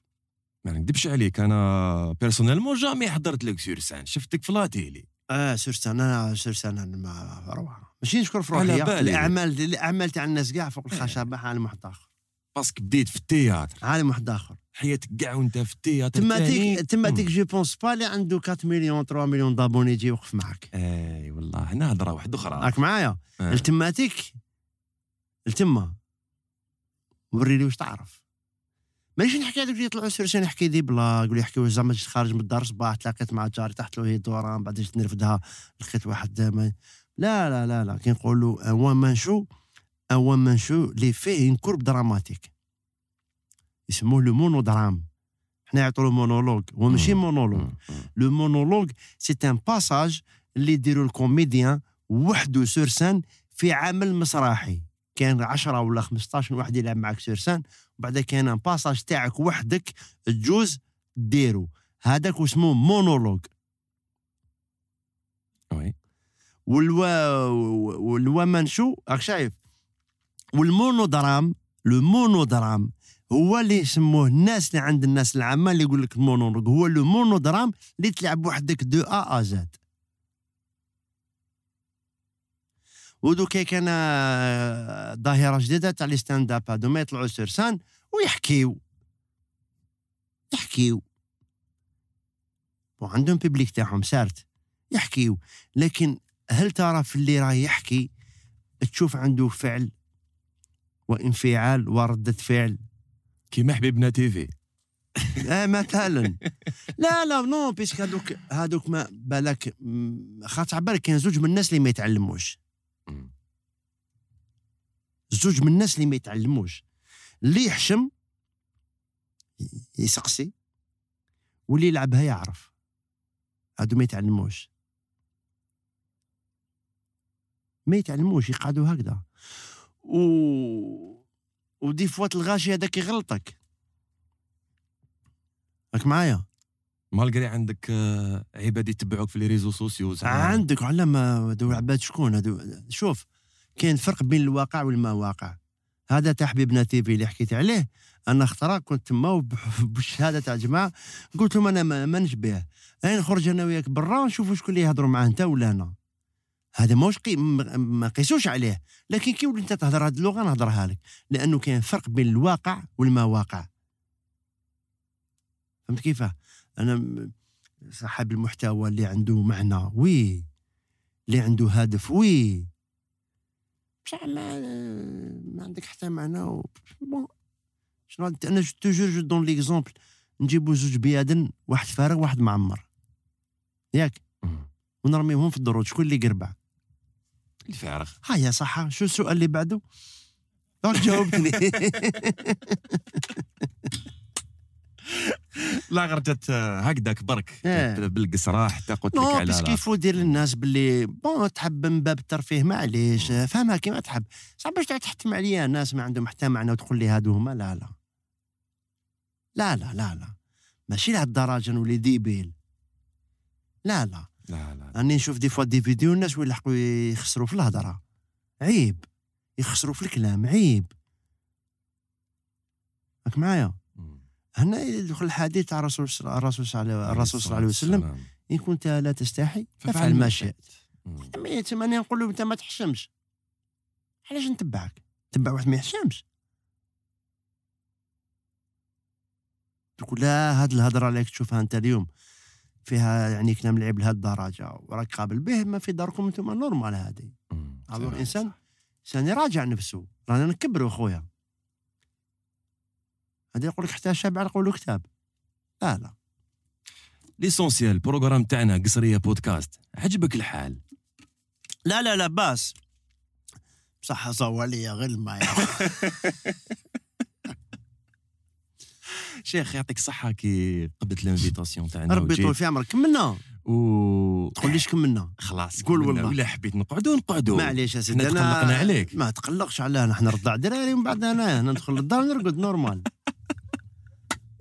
ما نكذبش عليك أنا personnellement jamais حضرت لك sur scène شفتك في la télé آه sur scène أنا sur scène أنا ما روعه ماشي نشكر في روحي. الأعمال الأعمال تاع الناس كاع فوق إيه. الخشبه عالم واحد اخر parce que بديت في ال théâtre. عالم واحد اخر حياتك كاع وأنت في ال théâtre thématique تاني. thématique je pense pas اللي عنده 4 مليون 3 مليون d'abonnés يجي يوقف معك. إي والله هنا هضرة واحدة أخرى. راك معايا؟ آه. ال thématique؟ ال thème وري لي واش تعرف. ماشي نحكي هذوك اللي يطلعوا sur scène يحكي des blagues ولا يحكيو زعما جيت خارج من الدار صباح تلاقيت مع جاري تحت له هي دوران بعد جيت نرفدها لقيت واحد ما لا لا لا لا كي نقولوا un one man show un one man show اللي فيه un corps dramatique يسموه le monodrame حنا يعطوا له مونولوج هو ماشي. monologue. le monologue c'est un passage اللي يديروا ال comédien وحده sur scène في عمل مسرحي. كان 10 ولا 15 واحد يلعب معك sur scène وبعد كان un passage تاعك وحدك تجوز ديرو. هذاك اسمه monologue oui وال one وال one man show راك شايف؟ وال monodrame le monodrame هو اللي يسموه الناس اللي عند الناس العامة اللي يقول لك المونولوج. هو le monodrame اللي تلعب وحدك de A à Z ودوكا كان آه، ظاهرة جديدة تاع les stand up هادو ما يطلعوا sur scène ويحكيو. يحكيو. وعندهم public تاعهم certes. يحكيو. لكن هل ترى في اللي راه يحكي تشوف عنده فعل وانفعال وردة فعل؟ كيما حبيبنا تيفي *laughs* آه مثلا. لا لا non puisque هذوك هذوك ما بالك خاطر بالك كاين زوج من الناس اللي ما يتعلموش. زوج من الناس اللي ما يتعلموش اللي يحشم يسقسي واللي يلعبها يعرف. هادو ما يتعلموش. ما يتعلموش يقعدوا هكذا. و ودي فوات الغاشي هذاك يغلطك. راك معايا؟ malgré عندك آه، عباد يتبعوك في les réseaux sociaux. عندك على هذو العباد شكون هذو شوف كاين فرق بين الواقع والمواقع. هذا تاع حبيبنا تيفي اللي حكيت عليه. أنا اخطرة كنت تما بالشهاده *laughs* تاع جماعة قلت لهم أنا ما, نشبه أنا نخرج أنا وياك برا نشوفوا شكون اللي يهضروا معاه أنت ولا أنا. هذا موش قي... ما قيسوش عليه. لكن كي ولي أنت تهضر هذه اللغة نهضرها لك. لأنه كاين فرق بين الواقع والمواقع. فهمت كيفاه؟ أنا صاحب المحتوى اللي عنده معنى oui اللي عنده هدف oui. بصح ما, ما عندك حتى معنى و... bon شنو أنا toujours je donne l'exemple نجيبو زوج بيادن واحد فارغ واحد معمر. ياك. ونرميهم في الدروج شكون اللي قربع. الفارغ ها يا صح شو السؤال اللي بعده؟ راك جاوبتني. *laughs* *laughs* لا غير جات آه، هكذاك برك. جات بالقصرة حتى قلت لك على parce qu'il faut دير للناس باللي bon تحب من باب الترفيه معليش. فهمها كيما تحب. صعب باش تحتم عليا ناس ما عندهم حتى معنى وتقول لي هادو هما. لا لا. لا لا لا لا. ماشي لهاد الدرجه نولي ديبيل لا. لا لا لا. راني نشوف دي فوا دي فيديو الناس وين يلحقوا يخسروا في الهضرة. عيب. يخسروا في الكلام عيب. راك معايا. هنا يدخل الحديث تاع الرسول صلى- الرسول صلى الله الرسول صلى الله عليه وسلم. إن كنت لا تستحي فافعل ما ما شئت. تما أنا نقول له أنت ما تحشمش. علاش نتبعك؟ تبع واحد ما يحشمش. تقول لا هاد الهضرة اللي تشوفها أنت اليوم فيها يعني كلام لعب لهاد الدرجة وراك قابل به ما في داركم أنتم نورمال هذه. الإنسان انسان يراجع نفسه. رانا نكبروا خويا هذا يقول لك حتى شاب على قولوا كتاب لا لا ليسونسيال بروغرام تاعنا قصريه بودكاست عجبك الحال لا لا لا باس بصح صوالية غير الماء. *laughs* شيخ يعطيك الصحة كي قبلت ال invitation تاعنا ربي. يطول في عمرك كملنا و تقوليش كملنا خلاص قول. والله. ولا حبيت نقعدوا نقعدوا معليش يا سيدي حنا تقلقنا عليك. ما تقلقش علينا نحن نرضع دراري ومن بعد أنا ندخل للدار نرقد normal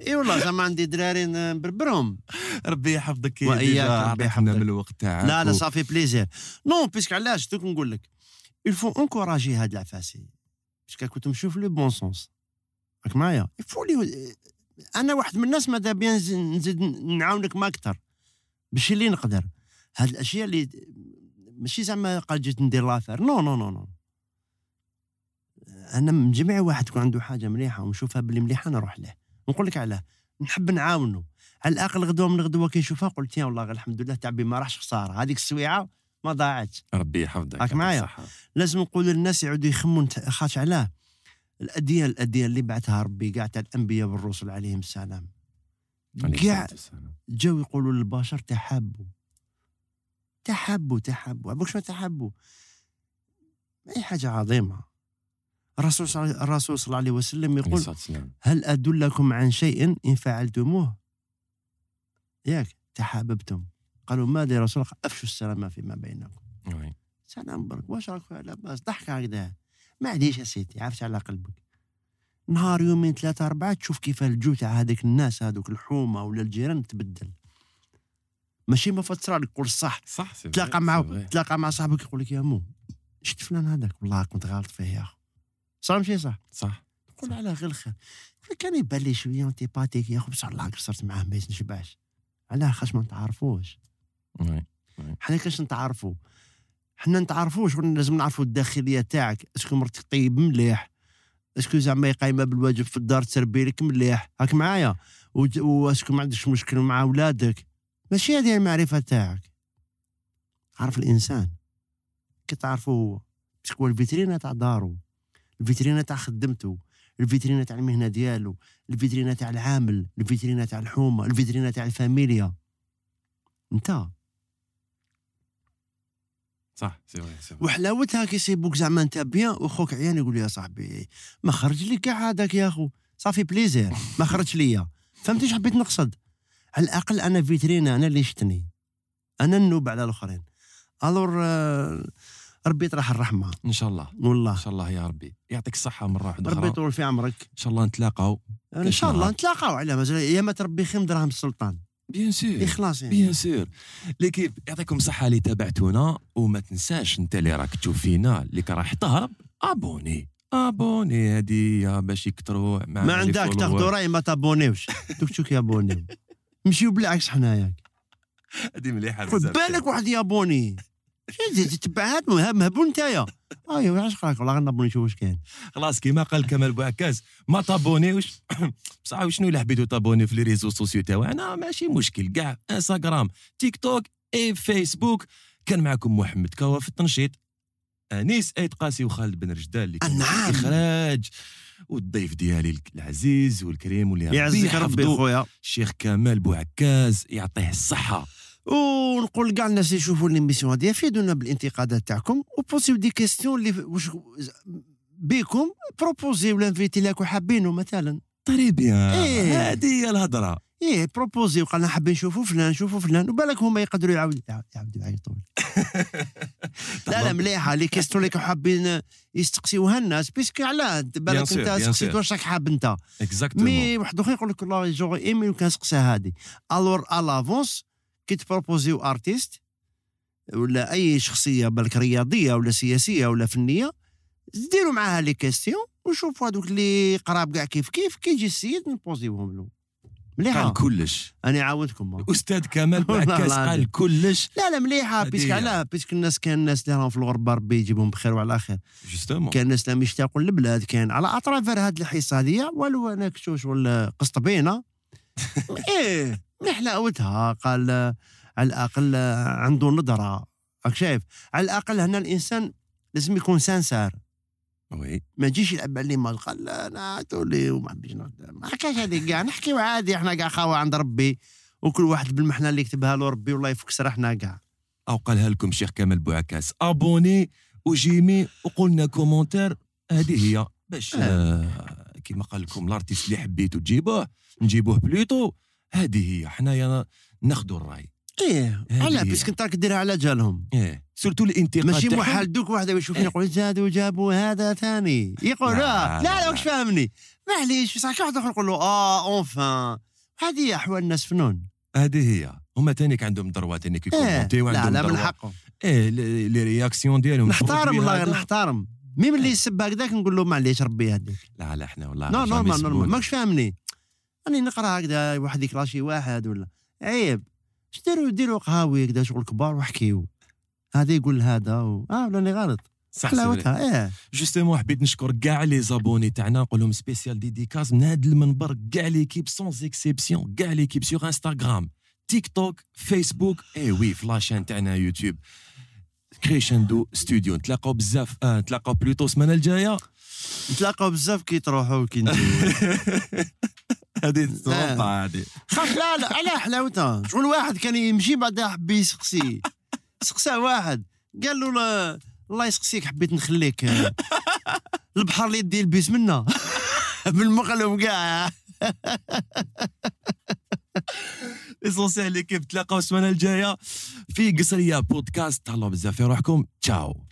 إي والله زعما عندي دراري نبربرهم ربي يحفظك déjà ربي يحفظك. من الوقت تاعك لا لا ça fait plaisir non parce que علاش؟ دوك نقول لك il faut encourager هاد العفايس parce que كنت نشوف le bon sens راك معايا؟ لي أنا واحد من الناس ماذا بيا نز- نزيد نعاونك ما أكثر. باش اللي نقدر. هاد الأشياء اللي ماشي زعما قال جيت ندير l'affaire non non non non أنا من جميع واحد يكون عنده حاجة مليحة ونشوفها باللي مليحة نروح له. نقول لك علاه نحب نعاونه على الاقل غدوة من الغدوه كي نشوفها قلت يا والله الحمد لله تعبي ما راحش خسارة. هذيك السويعة ما ضاعتش. ربي يحفظك راك معايا؟ لازم نقول للناس يعودوا يخموا خاش علاه. الاديان الاديان اللي بعثها ربي كاع تاع الأنبياء والرسل عليهم السلام. كاع. جاو يقولوا للبشر تحابوا. تحابوا تحابوا. عبوك شنو تحابوا؟ اي حاجة عظيمة. الرسول صلى الرسول صلى الله عليه وسلم يقول. هل أدلكم عن شيء إن فعلتموه؟ ياك تحاببتم. قالوا ماذا يا رسول الله؟ أفشوا السلام فيما بينكم. سلام برك واش راك لاباس ضحك هكذا. معليش يا سيدي عرفت على قلبك. نهار يومين ثلاثة أربعة تشوف كيف الجو تاع هذيك الناس هذوك الحومة ولا الجيران تبدل. ماشي ما فتصرى لك قول صح سي تلاقى مع. تلاقى مع صاحبك يقول لك يا مو شفت فلان هذاك؟ والله كنت غلط فيه يا اخو صار ماشي صح؟ صح. تقول على غير الخير. كان يبان لي شوية antipathique يا اخو بصح الله قصرت معاه ما نشبعش علاه خاش ما نتعرفوش. حنا كاش نتعرفوا. حنا نتعرفوش ولا لازم نعرفوا الداخلية تاعك. est-ce que مرتك طيب مليح. est-ce que زعما قايمه بالواجب في الدار تربي لك مليح. هاك معايا. و est-ce que ما عندكش مشكل مع اولادك ماشي هذه المعرفة تاعك. عرف الإنسان؟ كي تعرفه هو. parce que الفيترينا تاع دارو. الفيترينا تاع خدمته الفيترينا تاع المهنة ديالو الفيترينا تاع العامل الفيترينا تاع الحومة الفيترينا تاع الفاميليا. انت. صح c'est vrai،. وحلاوتها كي يسيبوك زعما انت bien وخوك عيان يقول يا صاحبي ما خرج لي كاع هذاك يا أخو ça fait plaisir ما خرج ليا فهمتي حبيت نقصد؟ على الأقل أنا فيترينا أنا اللي شتني. أنا النوب على الآخرين. alors آه، ربي يطرح الرحمة. إن شاء الله. والله. إن شاء الله يا ربي. يعطيك الصحة مرة واحدة ربي يطول في عمرك. إن شاء الله نتلاقاو. إن شاء. الله نتلاقاو على مازال يا ما تربي خيم دراهم السلطان. bien sûr خلاص يعني. bien sûr l'équipe يعطيكم الصحة اللي تابعتونا وما تنساش أنت اللي راك تشوف فينا اللي راح تهرب abonné. abonné هذه باش يكثروا ما لي عندك. تاخذوا رأي ما تابونيوش. دوك شوك يابونيو مشيو بالعكس حنايا هذه مليحة خذ بزاف. بالك واحد يابوني هاد مهاب مهبول نتايا. ايوا علاش راك والله غير نابوني نشوف واش كاين خلاص كيما قال كمال بوعكاز ما تابونيوش *coughs* بصح شنو حبيتو تابوني في les réseaux sociaux تاعنا ماشي مشكل. كاع انستغرام تيك توك اي فيسبوك كان معكم محمد كوا في التنشيط. أنيس ايت قاسي وخالد بن رجدال اللي كان نعم. الإخراج. والضيف ديالي العزيز والكريم واللي يعزك ربي خويا. الشيخ كمال بوعكاز يعطيه الصحة. ونقول كاع الناس اللي يشوفوا l'émission هذه يفيدونا بالانتقادات تاعكم. وبوسيو دي كيستيون اللي واش بيكم proposez ولا invité اللي حابينه مثلا. très bien. إيه. هذه هي الهضرة. إيه proposez وقالنا حابين نشوفوا فلان نشوفوا فلان وبالك هما يقدروا يعاودوا يعاودوا يعيطوا *laughs* لا لا مليحة les questions اللي حابين يستقسيوها الناس parce que علاه بالك انت سقسيت. واش راك حاب انت. exactement mais واحد آخر يقول لك والله جوغ إيمي كان سقسى هادي. alors à l'avance كي تبروبوزيو artiste ولا أي شخصية بالك رياضية ولا سياسية ولا فنية ديروا معاها les questions وشوفوا هذوك اللي قراب كاع كيف كيف كي يجي السيد نبوزيوهم له مليحة. قال كلش. أنا عاودتكم الاستاذ *laughs* كمال العظيم. قال كلش. لا لا مليحة هذه بيسك. علاه بيسك الناس كان الناس اللي راهم في الغربه ربي يجيبهم بخير وعلى خير. جوستومون كان الناس اللي يشتاقوا للبلاد كان على أطرافر هاد الحصة هذه والو أنا كشوش ولا قسطبينة. *laughs* إيه. من حلاوتها قال آه، على الأقل آه، عنده نظرة. راك شايف؟ على الأقل هنا الإنسان لازم يكون سانسار وي. ما يجيش يلعب على ما قال أنا تولي وما حبيتش نخدم ما كاش هذيك كاع. نحكيو عادي إحنا كاع خاوة عند ربي وكل واحد بالمحنة اللي يكتبها له ربي والله يفك سرحنا كاع. أو قالها لكم شيخ كمال بوعكاز abonnez و j'aime وقلنا commentaire هذه هي. باش آه كيما قال لكم ال artiste اللي حبيتو تجيبوه نجيبوه bientôt. هذه هي حنايا ناخذوا الراي. إيه هي. parce que انت راك ديرها على جالهم. إيه surtout الانتقاد ماشي. محال دوك واحد يشوفني يقول زادوا جابوا هذا ثاني. يقول لا، لا. واش فاهمني؟ معليش بصح كي واحد آخر يقول له آه أونفان. هذه هي أحوال الناس فنون هذه هي. هما تانيك عندهم دروا تانيك إيه يكومونتيو لا لا من حقهم. إيه لي رياكسيون ديالهم. نحترم والله. نحترم. ميم اللي يسب هكذاك نقول له معليش ربي يهديك. لا لا إحنا والله نو نورمال. نورمال ماكش فاهمني. راني نقرا هكذا واحد يكراشي واحد ولا. عيب. اش ديروا ديروا قهاوي هكذا شغل كبار وحكيو. هذا يقول هذا و... آه راني غلط. صح. حلاوتها إيه. justement حبيت نشكر كاع les abonnés تاعنا نقول لهم spéciale dédicace من هذا المنبر كاع l'équipe sans exception كاع l'équipe sur Instagram TikTok فيسبوك اي وي في la chaîne تاعنا يوتيوب Crescendo Studio نتلاقاو بزاف آه نتلاقاو bientôt السمانة الجاية. نتلاقاو بزاف كي تروحوا وكي نجيو. *laughs* هذه آه. هذه خاف لا لا على حلاوتها شغل واحد كان يمشي بعدها حب يسقسي. سقساه واحد. قال له الله يسقسيك حبيت نخليك. البحر اللي يدي يلبس منا. *laughs* بالمقلب كاع ليسونسيال *laughs* ليكيب تلاقاو السمانة الجاية في قصرية بودكاست. تهلاو بزاف في روحكم تشاو.